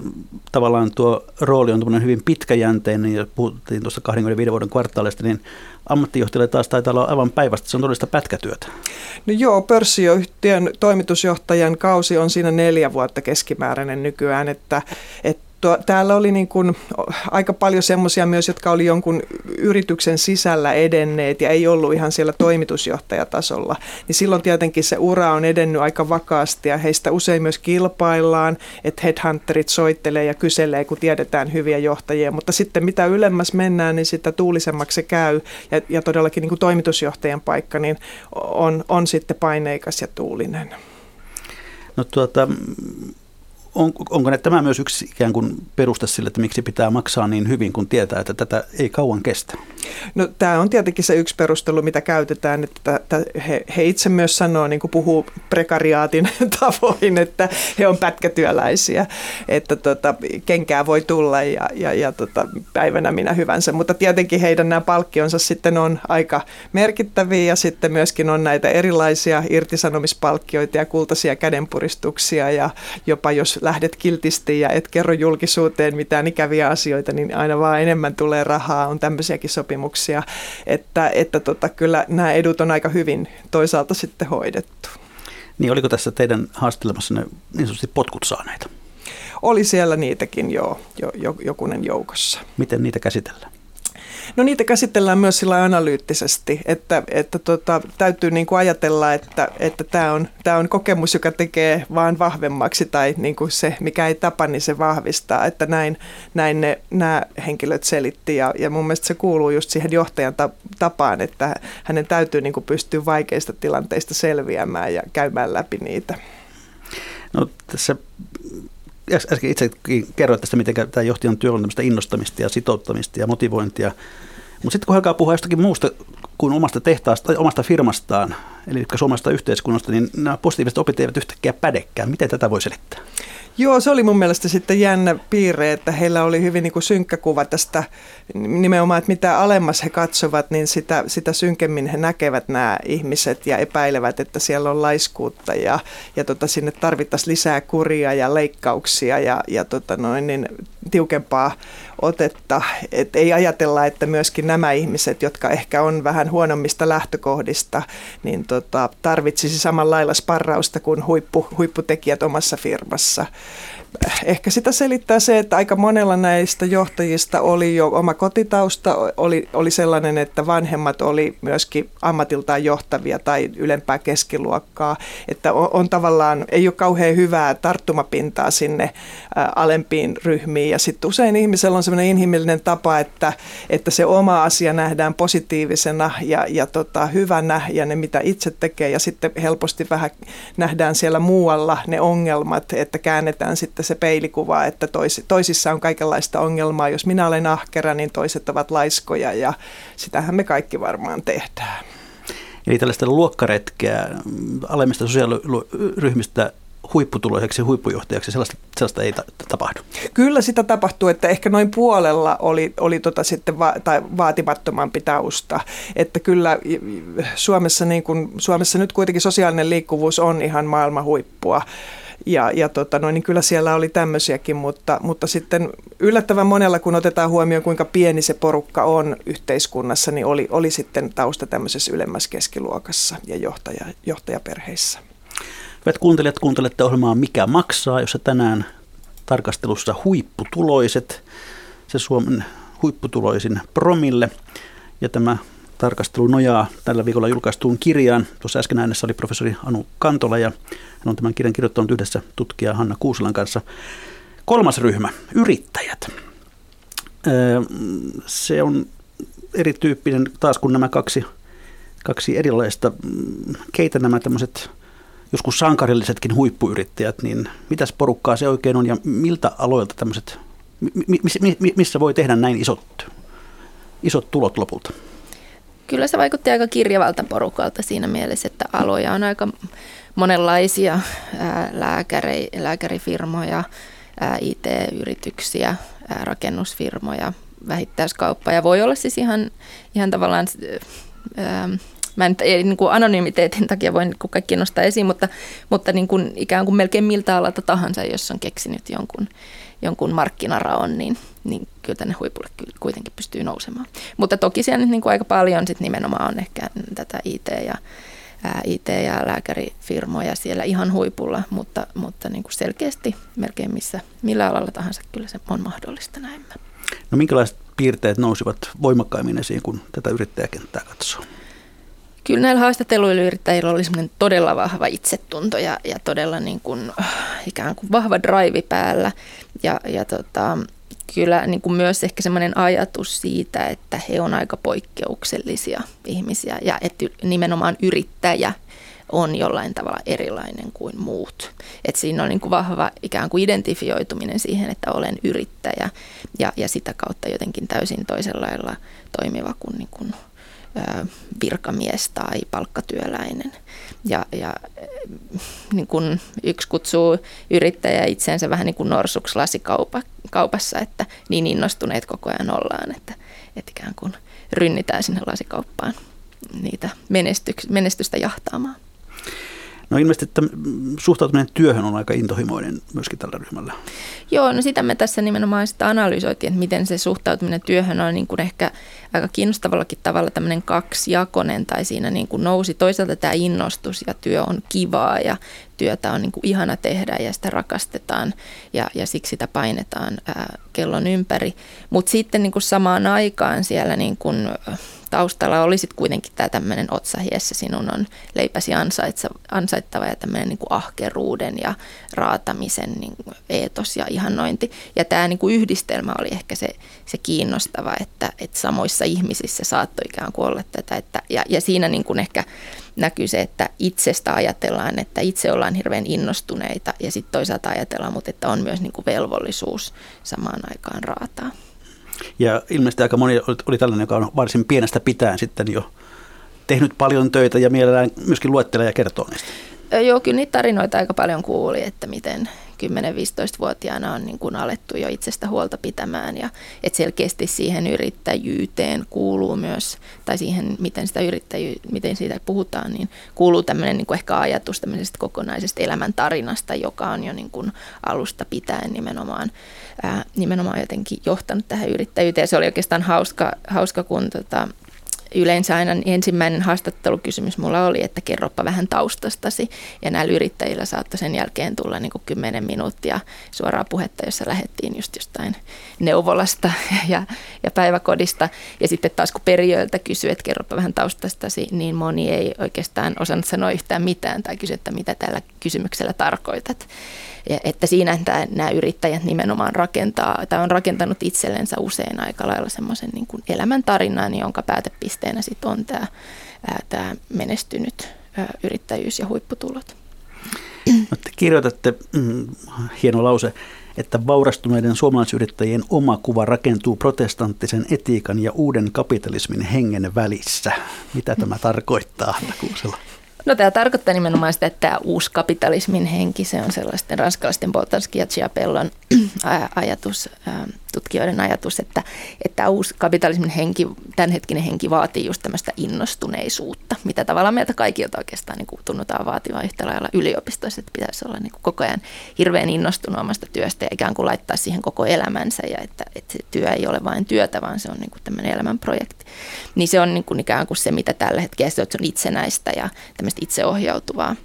C: tavallaan tuo rooli on hyvin pitkäjänteinen ja puhuttiin tuosta 25 vuoden kvartaalista, niin ammattijohtajille taas taitaa olla aivan päivästä, se on todellista pätkätyötä.
D: No joo, pörssiyhtiön toimitusjohtajan kausi on siinä neljä vuotta keskimääräinen nykyään, että, että tuo, täällä oli niin kuin aika paljon semmoisia myös, jotka oli jonkun yrityksen sisällä edenneet ja ei ollut ihan siellä toimitusjohtajatasolla. Niin silloin tietenkin se ura on edennyt aika vakaasti ja heistä usein myös kilpaillaan, että headhunterit soittelee ja kyselee, kun tiedetään hyviä johtajia. Mutta sitten mitä ylemmäs mennään, niin sitä tuulisemmaksi se käy ja, ja todellakin niin kuin toimitusjohtajan paikka niin on, on sitten paineikas ja tuulinen.
C: No tuota, on, onko tämä myös yksi ikään kuin peruste sille, että miksi pitää maksaa niin hyvin, kun tietää, että tätä ei kauan kestä?
D: No tämä on tietenkin se yksi perustelu, mitä käytetään, että he, he itse myös sanoo, niin kuin puhuu prekariaatin (laughs) tavoin, että he on pätkätyöläisiä, että tota, kenkää voi tulla ja, ja, ja tota, päivänä minä hyvänsä, mutta tietenkin heidän nämä palkkionsa sitten on aika merkittäviä ja sitten myöskin on näitä erilaisia irtisanomispalkkioita ja kultaisia kädenpuristuksia ja jopa jos lähdet kiltisti ja et kerro julkisuuteen mitään ikäviä asioita, niin aina vaan enemmän tulee rahaa, on tämmöisiäkin sopimuksia, että, että tota, kyllä nämä edut on aika hyvin toisaalta sitten hoidettu.
C: Niin oliko tässä teidän haastelemassa ne niin sanotusti potkut saaneita?
D: Oli siellä niitäkin jo, jo, jo jokunen joukossa.
C: Miten niitä käsitellään?
D: No niitä käsitellään myös sillä analyyttisesti, että, että tota, täytyy niin kuin ajatella, että, että tämä on, tämä on kokemus, joka tekee vaan vahvemmaksi tai niin kuin se, mikä ei tapa, niin se vahvistaa, että näin, näin ne, nämä henkilöt selitti ja, ja mun mielestä se kuuluu just siihen johtajan tapaan, että hänen täytyy niin kuin pystyä vaikeista tilanteista selviämään ja käymään läpi niitä.
C: No tässä äsken itsekin kerroit tästä, miten tämä johtajan työ on innostamista ja sitouttamista ja motivointia. Mutta sitten kun alkaa puhua jostakin muusta kuin omasta tehtaasta tai omasta firmastaan, eli suomalaisesta yhteiskunnasta, niin nämä positiiviset opit eivät yhtäkkiä pädekään. Miten tätä voi selittää?
D: Joo, se oli mun mielestä sitten jännä piirre, että heillä oli hyvin niin kuin synkkä kuva tästä nimenomaan, että mitä alemmas he katsovat, niin sitä, sitä synkemmin he näkevät nämä ihmiset ja epäilevät, että siellä on laiskuutta ja, ja tota, sinne tarvittaisiin lisää kuria ja leikkauksia ja, ja tota noin, niin tiukempaa otetta. Et ei ajatella, että myöskin nämä ihmiset, jotka ehkä on vähän huonommista lähtökohdista, niin tota, tarvitsisi samalla sparrausta kuin huippu, huipputekijät omassa firmassa ehkä sitä selittää se, että aika monella näistä johtajista oli jo oma kotitausta, oli, oli sellainen, että vanhemmat oli myöskin ammatiltaan johtavia tai ylempää keskiluokkaa, että on, on tavallaan, ei ole kauhean hyvää tarttumapintaa sinne ä, alempiin ryhmiin. Ja sitten usein ihmisellä on sellainen inhimillinen tapa, että, että se oma asia nähdään positiivisena ja, ja tota, hyvänä ja ne mitä itse tekee. Ja sitten helposti vähän nähdään siellä muualla ne ongelmat, että käännetään sitten se peilikuva, että tois, toisissa on kaikenlaista ongelmaa. Jos minä olen ahkera, niin toiset ovat laiskoja ja sitähän me kaikki varmaan tehdään.
C: Eli tällaista luokkaretkeä alemmista sosiaaliryhmistä huipputuloiseksi huippujohtajaksi, sellaista, sellaista ei ta- tapahdu.
D: Kyllä sitä tapahtuu, että ehkä noin puolella oli, oli tota sitten va- tai vaatimattomampi tausta. Että kyllä Suomessa, niin kun, Suomessa nyt kuitenkin sosiaalinen liikkuvuus on ihan maailman huippua. Ja, ja tota, no, niin kyllä siellä oli tämmöisiäkin, mutta, mutta sitten yllättävän monella, kun otetaan huomioon, kuinka pieni se porukka on yhteiskunnassa, niin oli, oli sitten tausta tämmöisessä ylemmässä keskiluokassa ja johtaja, johtajaperheissä.
C: Hyvät kuuntelijat, kuuntelette ohjelmaa Mikä maksaa, jossa tänään tarkastelussa huipputuloiset, se Suomen huipputuloisin promille. Ja tämä tarkastelu nojaa tällä viikolla julkaistuun kirjaan. Tuossa äsken äänessä oli professori Anu Kantola ja hän on tämän kirjan kirjoittanut yhdessä tutkija Hanna Kuuselan kanssa. Kolmas ryhmä, yrittäjät. Se on erityyppinen taas kuin nämä kaksi, kaksi erilaista. Keitä nämä tämmöiset joskus sankarillisetkin huippuyrittäjät, niin mitäs porukkaa se oikein on ja miltä aloilta tämmöiset, missä voi tehdä näin isot, isot tulot lopulta?
E: Kyllä se vaikutti aika kirjavalta porukalta siinä mielessä, että aloja on aika monenlaisia lääkäri, lääkärifirmoja, IT-yrityksiä, rakennusfirmoja, vähittäiskauppa. Ja voi olla siis ihan, ihan tavallaan mä nyt ei niin kuin anonymiteetin takia voi niin kaikki nostaa esiin, mutta, mutta niin kuin ikään kuin melkein miltä alalta tahansa, jos on keksinyt jonkun, jonkun markkinaraon, niin, niin kyllä tänne huipulle kuitenkin pystyy nousemaan. Mutta toki siellä nyt niin kuin aika paljon sit nimenomaan on ehkä tätä IT- ja, ää, IT- ja lääkärifirmoja siellä ihan huipulla, mutta, mutta niin kuin selkeästi melkein missä, millä alalla tahansa kyllä se on mahdollista näin.
C: No minkälaiset piirteet nousivat voimakkaimmin esiin, kun tätä yrittäjäkenttää katsoo?
E: Kyllä näillä haastatteluilla yrittäjillä oli todella vahva itsetunto ja, ja todella niin kuin, ikään kuin vahva drive päällä. Ja, ja tota, kyllä niin kuin myös ehkä semmoinen ajatus siitä, että he on aika poikkeuksellisia ihmisiä ja että nimenomaan yrittäjä on jollain tavalla erilainen kuin muut. Et siinä on niin kuin vahva ikään kuin identifioituminen siihen, että olen yrittäjä ja, ja sitä kautta jotenkin täysin toisella lailla toimiva kuin, niin kuin virkamies tai palkkatyöläinen. Ja, ja niin kun yksi kutsuu yrittäjä itseensä vähän niin kuin norsuksi lasikaupassa, että niin innostuneet koko ajan ollaan, että, että ikään kuin rynnitään sinne lasikauppaan niitä menestystä jahtaamaan.
C: No ilmeisesti että suhtautuminen työhön on aika intohimoinen myöskin tällä ryhmällä.
E: Joo, no sitä me tässä nimenomaan sitä analysoitiin, että miten se suhtautuminen työhön on niin kuin ehkä aika kiinnostavallakin tavalla tämmöinen kaksijakonen tai siinä niin kuin nousi toisaalta tämä innostus ja työ on kivaa ja työtä on niin kuin ihana tehdä ja sitä rakastetaan ja, ja siksi sitä painetaan ää, kellon ympäri. Mutta sitten niin kuin samaan aikaan siellä niin kuin, taustalla olisi kuitenkin tämä tämmöinen otsahiessä, sinun on leipäsi ansaittava ja tämmöinen niin ahkeruuden ja raatamisen niin eetos ja ihannointi. Ja tämä niin yhdistelmä oli ehkä se, se kiinnostava, että, että samoissa ihmisissä saattoi ikään kuin olla tätä. Että, ja, ja siinä niin kuin ehkä näkyy se, että itsestä ajatellaan, että itse ollaan hirveän innostuneita ja sitten toisaalta ajatellaan, mutta että on myös niin kuin velvollisuus samaan aikaan raataa.
C: Ja ilmeisesti aika moni oli, oli tällainen, joka on varsin pienestä pitäen sitten jo tehnyt paljon töitä ja mielellään myöskin luettelee ja kertoo niistä.
E: Joo, kyllä niitä tarinoita aika paljon kuuli, että miten 10-15-vuotiaana on niin kuin alettu jo itsestä huolta pitämään ja että selkeästi siihen yrittäjyyteen kuuluu myös, tai siihen miten, sitä yrittäjy, miten siitä puhutaan, niin kuuluu tämmöinen niin kuin ehkä ajatus tämmöisestä kokonaisesta elämäntarinasta, joka on jo niin kuin alusta pitäen nimenomaan, ää, nimenomaan jotenkin johtanut tähän yrittäjyyteen. Se oli oikeastaan hauska, hauska kun tota, yleensä aina ensimmäinen haastattelukysymys mulla oli, että kerropa vähän taustastasi. Ja näillä yrittäjillä saattoi sen jälkeen tulla niin kuin 10 minuuttia suoraa puhetta, jossa lähdettiin just jostain neuvolasta (laughs) ja, ja päiväkodista. Ja sitten taas kun perijöiltä kysyi, että kerropa vähän taustastasi, niin moni ei oikeastaan osannut sanoa yhtään mitään tai kysyä, että mitä tällä kysymyksellä tarkoitat. Että siinä tämä, nämä yrittäjät nimenomaan rakentaa tai on rakentanut itsellensä usein aika lailla semmoisen niin kuin elämäntarinan, jonka päätepisteenä sitten on tämä, tämä menestynyt yrittäjyys ja huipputulot.
C: No, te kirjoitatte, mm, hieno lause, että vaurastuneiden suomalaisyrittäjien oma kuva rakentuu protestanttisen etiikan ja uuden kapitalismin hengen välissä. Mitä tämä tarkoittaa?
E: No tämä tarkoittaa nimenomaan sitä, että tämä uusi kapitalismin henki, se on sellaisten ranskalaisten Boltanski ja Chiapellon ajatus, tutkijoiden ajatus, että, että uusi kapitalismin henki, tämänhetkinen henki vaatii just tämmöistä innostuneisuutta, mitä tavallaan meiltä kaikilta oikeastaan niin tunnutaan vaativan yhtä lailla yliopistoissa, että pitäisi olla niin kuin koko ajan hirveän innostunut omasta työstä ja ikään kuin laittaa siihen koko elämänsä ja että, että se työ ei ole vain työtä, vaan se on niin kuin tämmöinen elämänprojekti. Niin se on niin kuin ikään kuin se, mitä tällä hetkellä se on itsenäistä ja tämmöistä itseohjautuvaa.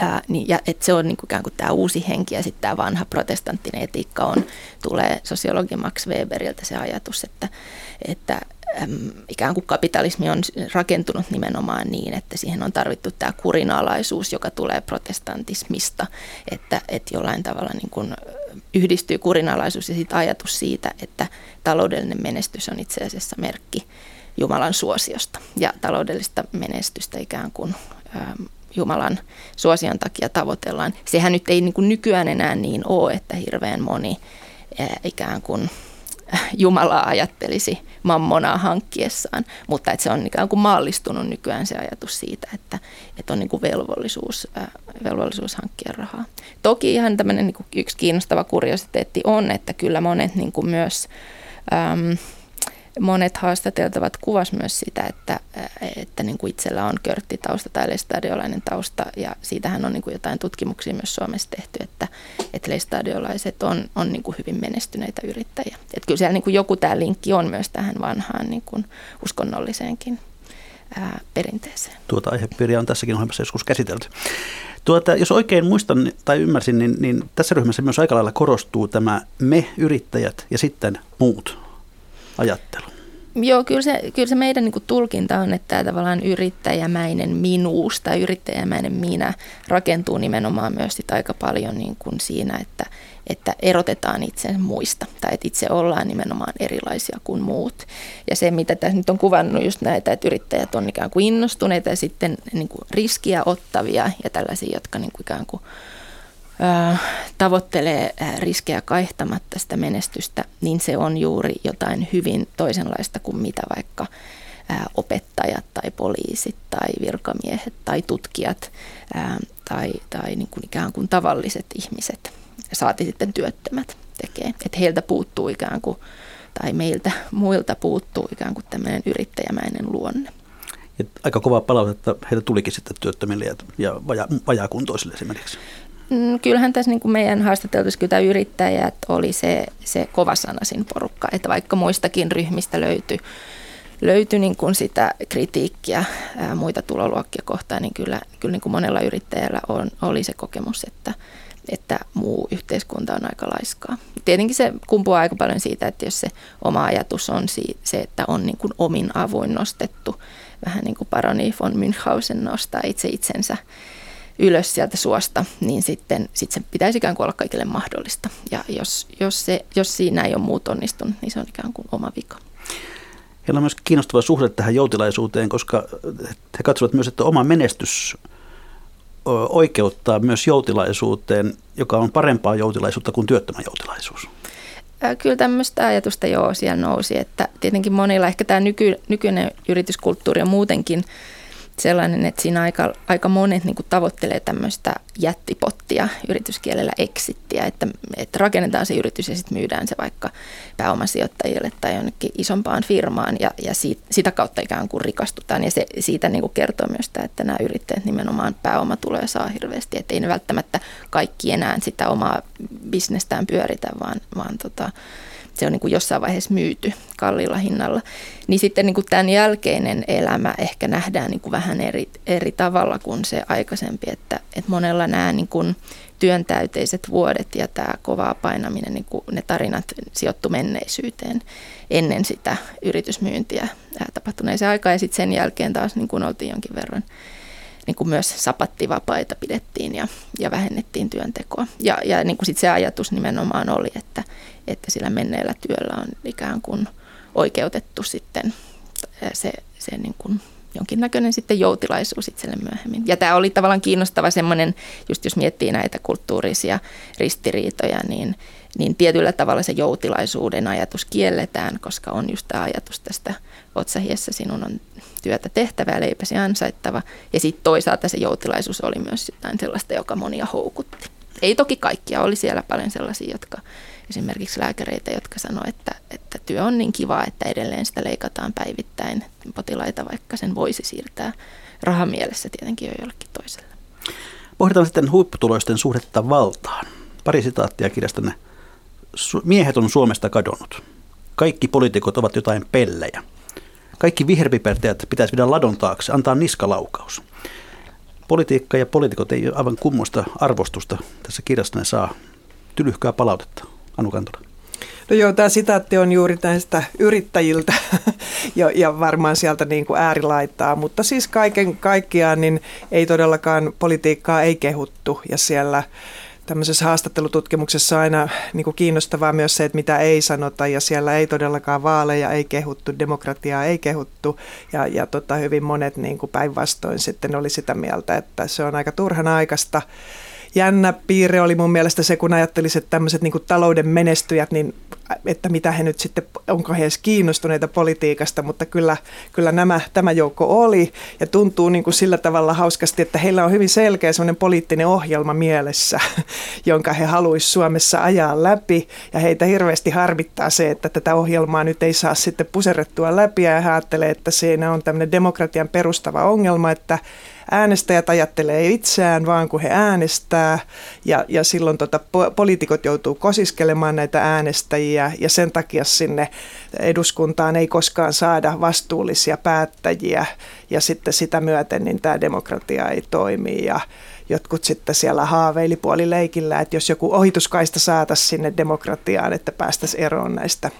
E: Ää, niin, ja että se on niin kuin ikään kuin tämä uusi henki ja sitten tämä vanha protestanttinen etiikka on, tulee sosiologi Max Weberiltä se ajatus, että, että äm, ikään kuin kapitalismi on rakentunut nimenomaan niin, että siihen on tarvittu tämä kurinalaisuus, joka tulee protestantismista, että, että jollain tavalla niin kuin yhdistyy kurinalaisuus ja sitten ajatus siitä, että taloudellinen menestys on itse asiassa merkki Jumalan suosiosta ja taloudellista menestystä ikään kuin ähm, Jumalan suosion takia tavoitellaan. Sehän nyt ei niin kuin nykyään enää niin ole, että hirveän moni äh, ikään kuin Jumalaa ajattelisi mammonaa hankkiessaan, mutta että se on ikään kuin maallistunut nykyään se ajatus siitä, että, että on niin kuin velvollisuus, äh, velvollisuus hankkia rahaa. Toki ihan tämmöinen niin kuin yksi kiinnostava kuriositeetti on, että kyllä monet niin kuin myös... Ähm, monet haastateltavat kuvas myös sitä, että, että niin kuin itsellä on körttitausta tai lestadiolainen tausta ja siitähän on niin kuin jotain tutkimuksia myös Suomessa tehty, että, että lestadiolaiset on, on niin kuin hyvin menestyneitä yrittäjiä. Että kyllä siellä niin kuin joku tämä linkki on myös tähän vanhaan niin kuin uskonnolliseenkin ää, perinteeseen.
C: Tuota aihepiiriä on tässäkin ohjelmassa joskus käsitelty. Tuota, jos oikein muistan tai ymmärsin, niin, niin tässä ryhmässä myös aika lailla korostuu tämä me-yrittäjät ja sitten muut ajattelu?
E: Joo, kyllä se, kyllä se meidän niin tulkinta on, että tämä tavallaan yrittäjämäinen minuus tai yrittäjämäinen minä rakentuu nimenomaan myös sit aika paljon niin kuin siinä, että, että erotetaan itse muista tai että itse ollaan nimenomaan erilaisia kuin muut. Ja se, mitä tässä nyt on kuvannut just näitä, että yrittäjät on ikään kuin innostuneita ja sitten niin kuin riskiä ottavia ja tällaisia, jotka niin kuin ikään kuin tavoittelee riskejä kaihtamatta sitä menestystä, niin se on juuri jotain hyvin toisenlaista kuin mitä vaikka opettajat tai poliisit tai virkamiehet tai tutkijat tai, tai niin kuin ikään kuin tavalliset ihmiset, saati sitten työttömät tekee. Että heiltä puuttuu ikään kuin, tai meiltä muilta puuttuu ikään kuin tämmöinen yrittäjämäinen luonne.
C: Ja aika kovaa palautetta heiltä tulikin sitten työttömille ja, ja vaja, vajaakuntoisille esimerkiksi.
E: Mm, kyllähän tässä niin kuin meidän haastateltuissa kyllä yrittäjät oli se, se kovasanasin porukka, että vaikka muistakin ryhmistä löytyi löytyi niin kuin sitä kritiikkiä ää, muita tuloluokkia kohtaan, niin kyllä, kyllä niin kuin monella yrittäjällä on, oli se kokemus, että, että muu yhteiskunta on aika laiskaa. Tietenkin se kumpuaa aika paljon siitä, että jos se oma ajatus on se, että on niin kuin omin avuin nostettu, vähän niin kuin paroni von Münchhausen nostaa itse itsensä ylös sieltä suosta, niin sitten sit se pitäisi ikään kuin olla kaikille mahdollista. Ja jos, jos, se, jos siinä ei ole muut onnistunut, niin se on ikään kuin oma vika.
C: Heillä on myös kiinnostava suhde tähän joutilaisuuteen, koska he katsovat myös, että oma menestys oikeuttaa myös joutilaisuuteen, joka on parempaa joutilaisuutta kuin työttömän joutilaisuus.
E: kyllä tämmöistä ajatusta joo siellä nousi, että tietenkin monilla ehkä tämä nyky, nykyinen yrityskulttuuri on muutenkin – sellainen, että siinä aika, aika monet niin tavoittelee tämmöistä jättipottia, yrityskielellä exittiä, että, että rakennetaan se yritys ja sitten myydään se vaikka pääomasijoittajille tai jonnekin isompaan firmaan ja, ja siitä, sitä kautta ikään kuin rikastutaan. Ja se, siitä niin kuin kertoo myös sitä, että nämä yrittäjät nimenomaan pääomatuloja saa hirveästi, että ei ne välttämättä kaikki enää sitä omaa bisnestään pyöritä, vaan, vaan tota, se on niin kuin jossain vaiheessa myyty kalliilla hinnalla. Niin sitten niin kuin tämän jälkeinen elämä ehkä nähdään niin kuin vähän eri, eri tavalla kuin se aikaisempi, että, että monella nämä niin kuin työntäyteiset vuodet ja tämä kovaa painaminen, niin kuin ne tarinat sijoittu menneisyyteen ennen sitä yritysmyyntiä tapahtuneeseen aikaan ja sitten sen jälkeen taas niin kuin oltiin jonkin verran niin kuin myös sapattivapaita pidettiin ja, ja vähennettiin työntekoa. Ja, ja niin kuin sit se ajatus nimenomaan oli, että, että sillä menneellä työllä on ikään kuin oikeutettu sitten se, se niin kuin jonkinnäköinen sitten joutilaisuus itselle myöhemmin. Ja tämä oli tavallaan kiinnostava semmoinen, just jos miettii näitä kulttuurisia ristiriitoja, niin, niin tietyllä tavalla se joutilaisuuden ajatus kielletään, koska on just tämä ajatus tästä otsahiessä sinun on työtä tehtävä ja leipäsi ansaittava. Ja sitten toisaalta se joutilaisuus oli myös jotain sellaista, joka monia houkutti. Ei toki kaikkia, oli siellä paljon sellaisia, jotka esimerkiksi lääkäreitä, jotka sanoivat, että, että työ on niin kiva, että edelleen sitä leikataan päivittäin potilaita, vaikka sen voisi siirtää rahamielessä tietenkin jo jollekin toiselle.
C: Pohditaan sitten huipputuloisten suhdetta valtaan. Pari sitaattia kirjastanne. Miehet on Suomesta kadonnut. Kaikki poliitikot ovat jotain pellejä. Kaikki viherpipertäjät pitäisi viedä ladon taakse, antaa niskalaukaus. Politiikka ja poliitikot ei ole aivan kummosta arvostusta tässä kirjassa ne saa tylyhkää palautetta. Anu Kantola.
D: No joo, tämä sitaatti on juuri näistä yrittäjiltä (laughs) ja, ja varmaan sieltä niin kuin äärilaittaa, mutta siis kaiken kaikkiaan niin ei todellakaan politiikkaa ei kehuttu ja siellä tämmöisessä haastattelututkimuksessa on aina niin kuin kiinnostavaa myös se, että mitä ei sanota ja siellä ei todellakaan vaaleja ei kehuttu, demokratiaa ei kehuttu ja, ja tota, hyvin monet niin kuin päinvastoin sitten oli sitä mieltä, että se on aika turhan aikaista jännä piirre oli mun mielestä se, kun ajattelisi, että tämmöiset niin talouden menestyjät, niin että mitä he nyt sitten, onko he edes kiinnostuneita politiikasta, mutta kyllä, kyllä nämä, tämä joukko oli. Ja tuntuu niin kuin sillä tavalla hauskasti, että heillä on hyvin selkeä semmoinen poliittinen ohjelma mielessä, (laughs) jonka he haluaisivat Suomessa ajaa läpi. Ja heitä hirveästi harmittaa se, että tätä ohjelmaa nyt ei saa sitten puserrettua läpi. Ja he ajattelee, että siinä on tämmöinen demokratian perustava ongelma, että äänestäjät ajattelee itseään vaan kun he äänestää ja, ja silloin tota, poliitikot joutuu kosiskelemaan näitä äänestäjiä ja sen takia sinne eduskuntaan ei koskaan saada vastuullisia päättäjiä ja sitten sitä myöten niin tämä demokratia ei toimi ja jotkut sitten siellä haaveili puolileikillä, että jos joku ohituskaista saataisiin sinne demokratiaan, että päästäisiin eroon näistä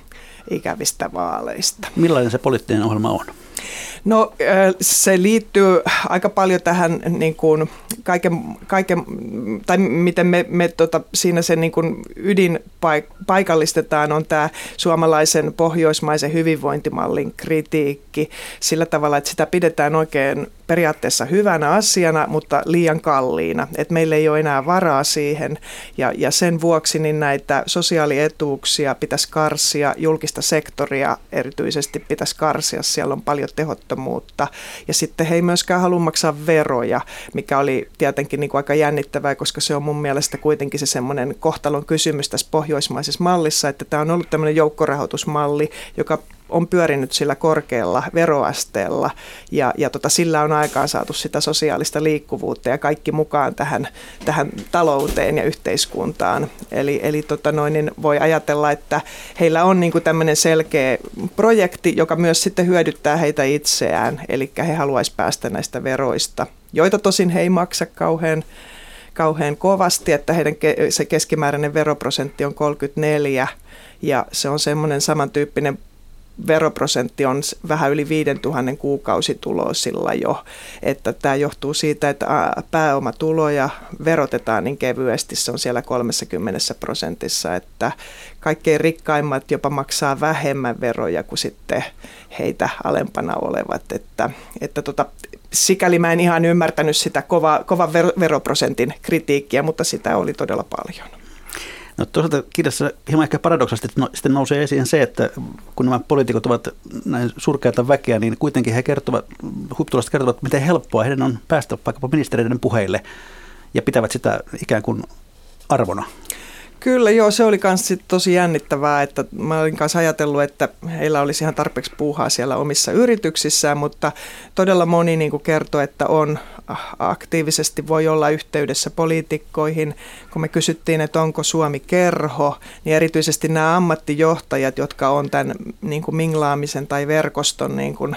D: ikävistä vaaleista.
C: Millainen se poliittinen ohjelma on?
D: No se liittyy aika paljon tähän niin kuin kaiken, kaiken, tai miten me, me tota, siinä se niin kuin ydin paikallistetaan on tämä suomalaisen pohjoismaisen hyvinvointimallin kritiikki sillä tavalla, että sitä pidetään oikein periaatteessa hyvänä asiana, mutta liian kalliina. Et meillä ei ole enää varaa siihen ja, ja sen vuoksi niin näitä sosiaalietuuksia pitäisi karsia, julkista sektoria erityisesti pitäisi karsia, siellä on paljon tehottomuutta. Ja sitten he ei myöskään halua maksaa veroja, mikä oli tietenkin niin kuin aika jännittävää, koska se on mun mielestä kuitenkin se semmoinen kohtalon kysymys tässä pohjoismaisessa mallissa, että tämä on ollut tämmöinen joukkorahoitusmalli, joka on pyörinyt sillä korkealla veroasteella ja, ja tota, sillä on aikaan saatu sitä sosiaalista liikkuvuutta ja kaikki mukaan tähän, tähän talouteen ja yhteiskuntaan. Eli, eli tota noin, niin voi ajatella, että heillä on niin kuin tämmöinen selkeä projekti, joka myös sitten hyödyttää heitä itseään, eli he haluaisivat päästä näistä veroista, joita tosin he ei maksa kauhean kauhean kovasti, että heidän se keskimääräinen veroprosentti on 34 ja se on semmoinen samantyyppinen veroprosentti on vähän yli 5000 kuukausituloisilla jo. Että tämä johtuu siitä, että pääomatuloja verotetaan niin kevyesti, se on siellä 30 prosentissa, että kaikkein rikkaimmat jopa maksaa vähemmän veroja kuin sitten heitä alempana olevat. Että, että tota, sikäli mä en ihan ymmärtänyt sitä kova, kovan veroprosentin kritiikkiä, mutta sitä oli todella paljon.
C: No toisaalta kirjassa hieman ehkä paradoksaalisesti no, sitten nousee esiin se, että kun nämä poliitikot ovat näin surkeata väkeä, niin kuitenkin he kertovat, huipputulaiset kertovat, miten helppoa heidän on päästä vaikkapa ministeriöiden puheille ja pitävät sitä ikään kuin arvona.
D: Kyllä joo, se oli myös tosi jännittävää, että mä olin kanssa ajatellut, että heillä olisi ihan tarpeeksi puuhaa siellä omissa yrityksissään, mutta todella moni niin kertoi, että on aktiivisesti voi olla yhteydessä poliitikkoihin. Kun me kysyttiin, että onko Suomi kerho, niin erityisesti nämä ammattijohtajat, jotka on tämän niin kuin minglaamisen tai verkoston niin kuin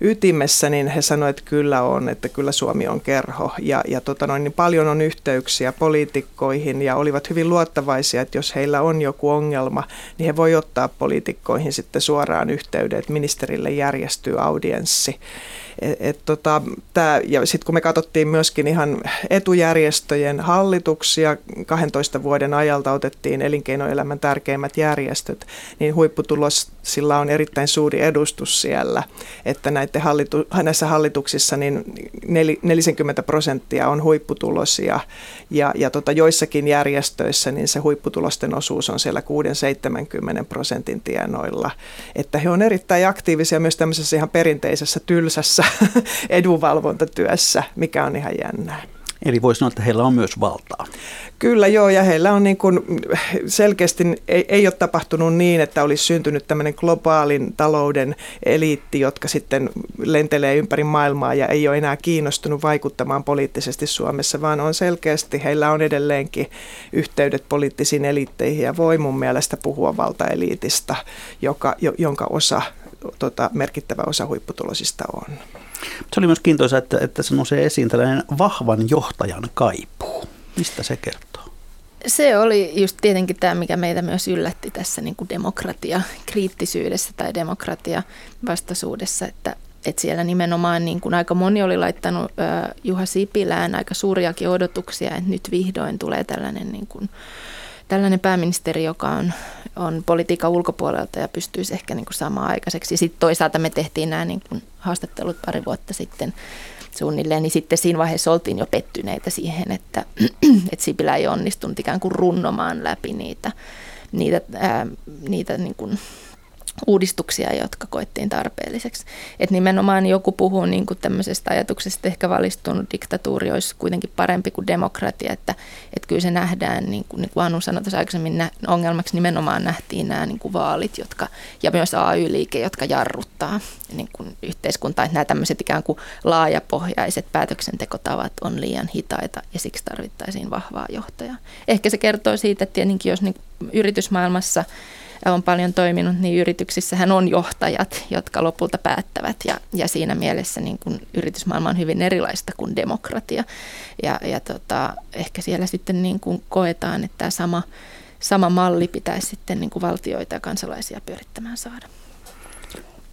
D: ytimessä, niin he sanoivat, että kyllä on, että kyllä Suomi on kerho. Ja, ja tota noin, niin paljon on yhteyksiä poliitikkoihin ja olivat hyvin luottavaisia, että jos heillä on joku ongelma, niin he voi ottaa poliitikkoihin sitten suoraan yhteyden, että ministerille järjestyy audienssi. Et, et tota, tää, ja sitten kun me katsottiin myöskin ihan etujärjestöjen hallituksia, 12 vuoden ajalta otettiin elinkeinoelämän tärkeimmät järjestöt, niin huipputulos sillä on erittäin suuri edustus siellä, että näiden hallitu, näissä hallituksissa niin 40 prosenttia on huipputulosia. Ja, ja tota, joissakin järjestöissä niin se huipputulosten osuus on siellä 6-70 prosentin tienoilla, että he on erittäin aktiivisia myös tämmöisessä ihan perinteisessä tylsässä (laughs) edunvalvontatyössä, mikä on ihan jännää.
C: Eli voisi sanoa, että heillä on myös valtaa.
D: Kyllä joo, ja heillä on niin kuin selkeästi, ei, ei ole tapahtunut niin, että olisi syntynyt tämmöinen globaalin talouden eliitti, jotka sitten lentelee ympäri maailmaa ja ei ole enää kiinnostunut vaikuttamaan poliittisesti Suomessa, vaan on selkeästi, heillä on edelleenkin yhteydet poliittisiin eliitteihin ja voi mun mielestä puhua valtaeliitistä, joka, jonka osa, tota, merkittävä osa huipputulosista on.
C: Se oli myös kiintoisa, että, että se nousee esiin tällainen vahvan johtajan kaipuu. Mistä se kertoo?
E: Se oli just tietenkin tämä, mikä meitä myös yllätti tässä niin kuin demokratia kriittisyydessä tai demokratia vastaisuudessa, että, että siellä nimenomaan niin kuin aika moni oli laittanut äh, Juha Sipilään aika suuriakin odotuksia, että nyt vihdoin tulee tällainen, niin kuin, tällainen pääministeri, joka on, on politiikan ulkopuolelta ja pystyisi ehkä niin kuin saamaan aikaiseksi. Sitten toisaalta me tehtiin nämä niin kuin haastattelut pari vuotta sitten suunnilleen, niin sitten siinä vaiheessa oltiin jo pettyneitä siihen, että, (clears throat) että Sipilä ei onnistunut ikään kuin runnomaan läpi niitä, niitä, ää, niitä niin kuin uudistuksia, jotka koettiin tarpeelliseksi. Et nimenomaan joku puhuu niin kuin tämmöisestä ajatuksesta, että ehkä valistunut diktatuuri olisi kuitenkin parempi kuin demokratia, että, että kyllä se nähdään, niin kuin, niin kuin Anu sanoi tuossa aikaisemmin, nä, ongelmaksi nimenomaan nähtiin nämä niin kuin vaalit jotka, ja myös AY-liike, jotka jarruttaa niin kuin yhteiskuntaa, että nämä tämmöiset ikään kuin laajapohjaiset päätöksentekotavat on liian hitaita ja siksi tarvittaisiin vahvaa johtajaa. Ehkä se kertoo siitä, että tietenkin jos niin yritysmaailmassa on paljon toiminut, niin yrityksissähän on johtajat, jotka lopulta päättävät ja, ja siinä mielessä niin kuin yritysmaailma on hyvin erilaista kuin demokratia. Ja, ja tota, ehkä siellä sitten niin kuin koetaan, että tämä sama, sama malli pitäisi sitten niin kuin valtioita ja kansalaisia pyörittämään saada.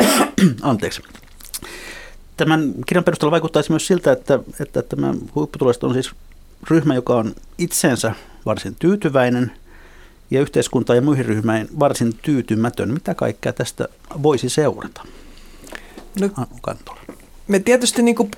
E: (coughs)
C: Anteeksi. Tämän kirjan perusteella vaikuttaisi myös siltä, että, että tämä huipputulaiset on siis ryhmä, joka on itseensä varsin tyytyväinen – ja yhteiskuntaan ja muihin ryhmiin varsin tyytymätön. Mitä kaikkea tästä voisi seurata? No,
D: Me tietysti niin kuin,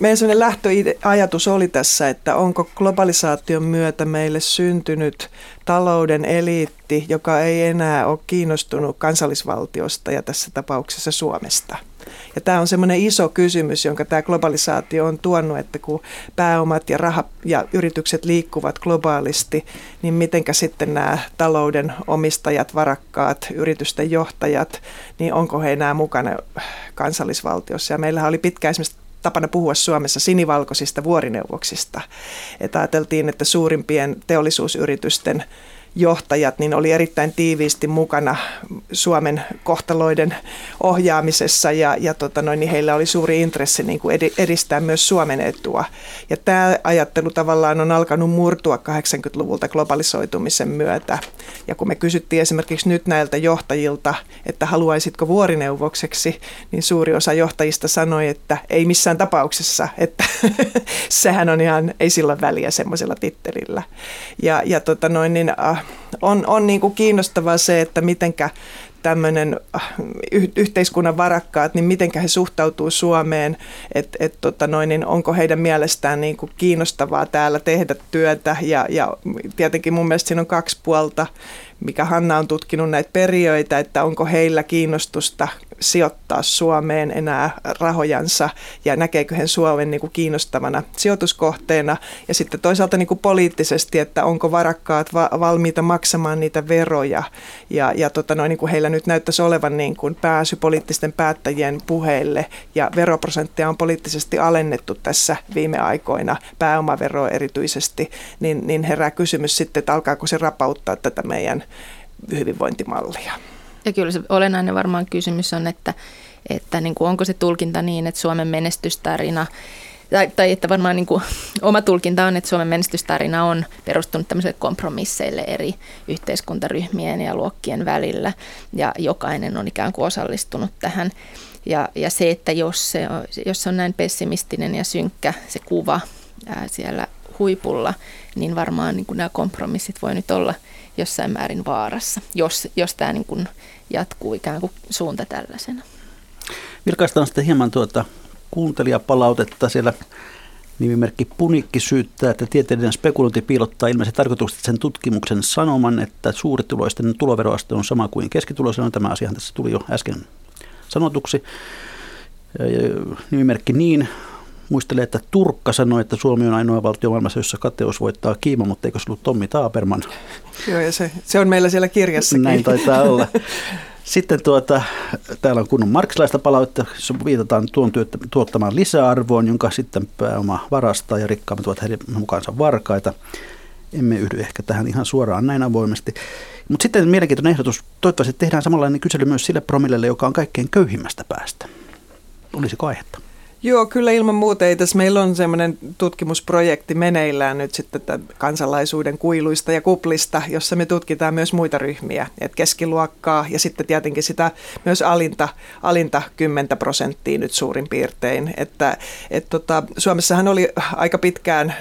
D: meidän sellainen lähtöajatus oli tässä, että onko globalisaation myötä meille syntynyt talouden eliitti, joka ei enää ole kiinnostunut kansallisvaltiosta ja tässä tapauksessa Suomesta – ja tämä on semmoinen iso kysymys, jonka tämä globalisaatio on tuonut, että kun pääomat ja raha ja yritykset liikkuvat globaalisti, niin mitenkä sitten nämä talouden omistajat, varakkaat, yritysten johtajat, niin onko he enää mukana kansallisvaltiossa. Ja meillähän oli pitkään esimerkiksi tapana puhua Suomessa sinivalkoisista vuorineuvoksista. Että ajateltiin, että suurimpien teollisuusyritysten johtajat niin oli erittäin tiiviisti mukana Suomen kohtaloiden ohjaamisessa ja, ja tota noin, niin heillä oli suuri intressi niin kuin edistää myös Suomen etua. Ja tämä ajattelu tavallaan on alkanut murtua 80-luvulta globalisoitumisen myötä. Ja kun me kysyttiin esimerkiksi nyt näiltä johtajilta, että haluaisitko vuorineuvokseksi, niin suuri osa johtajista sanoi, että ei missään tapauksessa, että (laughs) sehän on ihan, ei sillä väliä semmoisella tittelillä. Ja, ja tota noin, niin, äh, on, on niin kuin kiinnostavaa se, että mitenkä tämmöinen äh, yhteiskunnan varakkaat, niin miten he suhtautuu Suomeen, että et, tota niin onko heidän mielestään niin kuin kiinnostavaa täällä tehdä työtä? Ja, ja tietenkin mun mielestä siinä on kaksi puolta mikä Hanna on tutkinut näitä periöitä, että onko heillä kiinnostusta sijoittaa Suomeen enää rahojansa ja näkeekö he Suomen niin kuin kiinnostavana sijoituskohteena. Ja sitten toisaalta niin kuin poliittisesti, että onko varakkaat va- valmiita maksamaan niitä veroja. Ja, ja tota noin, niin kuin heillä nyt näyttäisi olevan niin kuin pääsy poliittisten päättäjien puheille ja veroprosenttia on poliittisesti alennettu tässä viime aikoina, pääomavero erityisesti, niin, niin herää kysymys sitten, että alkaako se rapauttaa tätä meidän hyvinvointimallia.
E: Ja kyllä se olennainen varmaan kysymys on, että, että niin kuin onko se tulkinta niin, että Suomen menestystarina tai, tai että varmaan niin kuin, (laughs) oma tulkinta on, että Suomen menestystarina on perustunut tämmöisille kompromisseille eri yhteiskuntaryhmien ja luokkien välillä ja jokainen on ikään kuin osallistunut tähän. Ja, ja se, että jos se, on, jos se on näin pessimistinen ja synkkä se kuva ää, siellä huipulla, niin varmaan niin kuin nämä kompromissit voi nyt olla jossain määrin vaarassa, jos, jos tämä niin kuin jatkuu ikään kuin suunta tällaisena.
C: Vilkaistaan sitten hieman tuota kuuntelijapalautetta siellä Nimimerkki Punikki syyttää, että tieteellinen spekulointi piilottaa ilmeisesti tarkoituksesta sen tutkimuksen sanoman, että suurituloisten tuloveroaste on sama kuin keskituloisen. Tämä asiahan tässä tuli jo äsken sanotuksi. Nimimerkki niin muistelee, että Turkka sanoi, että Suomi on ainoa valtio maailmassa, jossa kateus voittaa kiima, mutta eikö se ollut Tommi Taaperman?
D: Joo, ja se, se on meillä siellä kirjassakin.
C: Näin taitaa olla. (laughs) Sitten tuota, täällä on kunnon marksilaista palautetta, jossa viitataan tuon työtä, tuottamaan lisäarvoon, jonka sitten pääoma varastaa ja rikkaammat ovat heidän mukaansa varkaita. Emme yhdy ehkä tähän ihan suoraan näin avoimesti. Mutta sitten mielenkiintoinen ehdotus. Toivottavasti tehdään samanlainen kysely myös sille promillelle, joka on kaikkein köyhimmästä päästä. Olisiko aihetta?
D: Joo, kyllä ilman muuta. Ei tässä meillä on semmoinen tutkimusprojekti meneillään nyt sitten kansalaisuuden kuiluista ja kuplista, jossa me tutkitaan myös muita ryhmiä, että keskiluokkaa ja sitten tietenkin sitä myös alinta, alinta 10 prosenttia nyt suurin piirtein. Että, et tota, Suomessahan oli aika pitkään,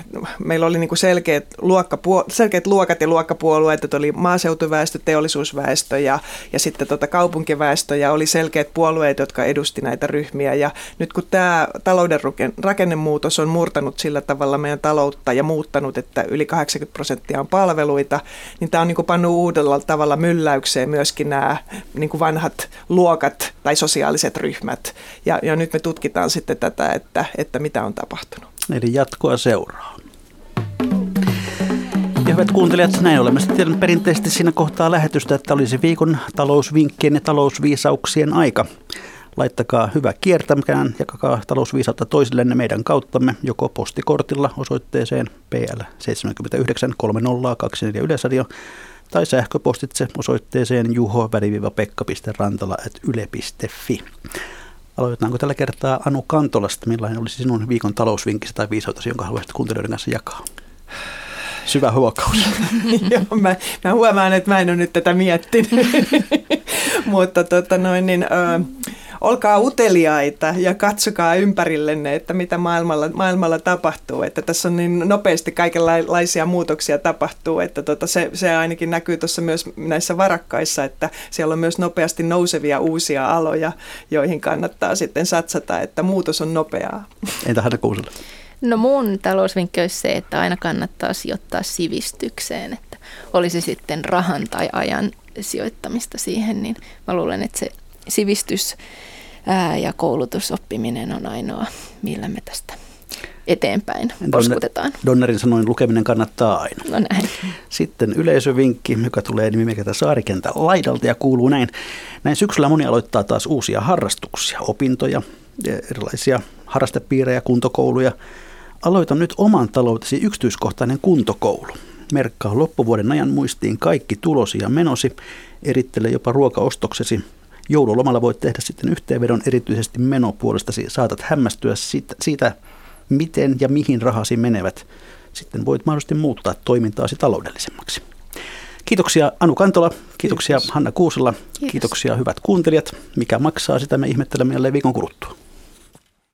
D: meillä oli niinku selkeät, luokkapuol- selkeät luokat ja luokkapuolueet, että oli maaseutuväestö, teollisuusväestö ja, ja sitten tota kaupunkiväestö ja oli selkeät puolueet, jotka edusti näitä ryhmiä ja nyt kun tämä talouden rakennemuutos on murtanut sillä tavalla meidän taloutta ja muuttanut, että yli 80 prosenttia on palveluita, niin tämä on niin kuin pannut uudella tavalla mylläykseen myöskin nämä niin kuin vanhat luokat tai sosiaaliset ryhmät. Ja, ja nyt me tutkitaan sitten tätä, että, että mitä on tapahtunut.
C: Eli jatkoa seuraa. Ja hyvät kuuntelijat, näin olemme sitten perinteisesti siinä kohtaa lähetystä, että olisi viikon talousvinkkien ja talousviisauksien aika. Laittakaa hyvä kiertämään, jakakaa talousviisautta toisillenne meidän kauttamme, joko postikortilla osoitteeseen PL 79 30 Yleisradio tai sähköpostitse osoitteeseen juho-pekka.rantala.yle.fi. Aloitetaanko tällä kertaa Anu Kantolasta? Millainen olisi sinun viikon talousvinkki tai viisautasi, jonka haluaisit kuuntelijoiden kanssa jakaa? Syvä huokaus.
D: Joo, mä, mä huomaan, että mä en ole nyt tätä miettinyt. Mutta tota noin, niin, ö, olkaa uteliaita ja katsokaa ympärillenne, että mitä maailmalla, maailmalla tapahtuu. Että tässä on niin nopeasti kaikenlaisia muutoksia tapahtuu, että tota se, se ainakin näkyy tuossa myös näissä varakkaissa, että siellä on myös nopeasti nousevia uusia aloja, joihin kannattaa sitten satsata, että muutos on nopeaa.
C: Entä Hanna Kuusela?
E: No mun talousvinkki olisi se, että aina kannattaa sijoittaa sivistykseen, että olisi sitten rahan tai ajan sijoittamista siihen, niin mä luulen, että se sivistys ää, ja koulutusoppiminen on ainoa, millä me tästä eteenpäin poskutetaan.
C: Donnerin sanoin lukeminen kannattaa aina.
E: No näin.
C: Sitten yleisövinkki, joka tulee nimimerkitä Saarikentän laidalta ja kuuluu näin. Näin syksyllä moni aloittaa taas uusia harrastuksia, opintoja, erilaisia harrastepiirejä, kuntokouluja. Aloita nyt oman taloutesi yksityiskohtainen kuntokoulu. Merkkaa loppuvuoden ajan muistiin kaikki tulosi ja menosi. Erittele jopa ruokaostoksesi joululomalla voit tehdä sitten yhteenvedon erityisesti menopuolesta. Saatat hämmästyä siitä, siitä, miten ja mihin rahasi menevät. Sitten voit mahdollisesti muuttaa toimintaasi taloudellisemmaksi. Kiitoksia Anu Kantola, kiitoksia Kiitos. Hanna Kuusela, Kiitos. kiitoksia hyvät kuuntelijat. Mikä maksaa, sitä me ihmettelemme jälleen viikon kuluttua.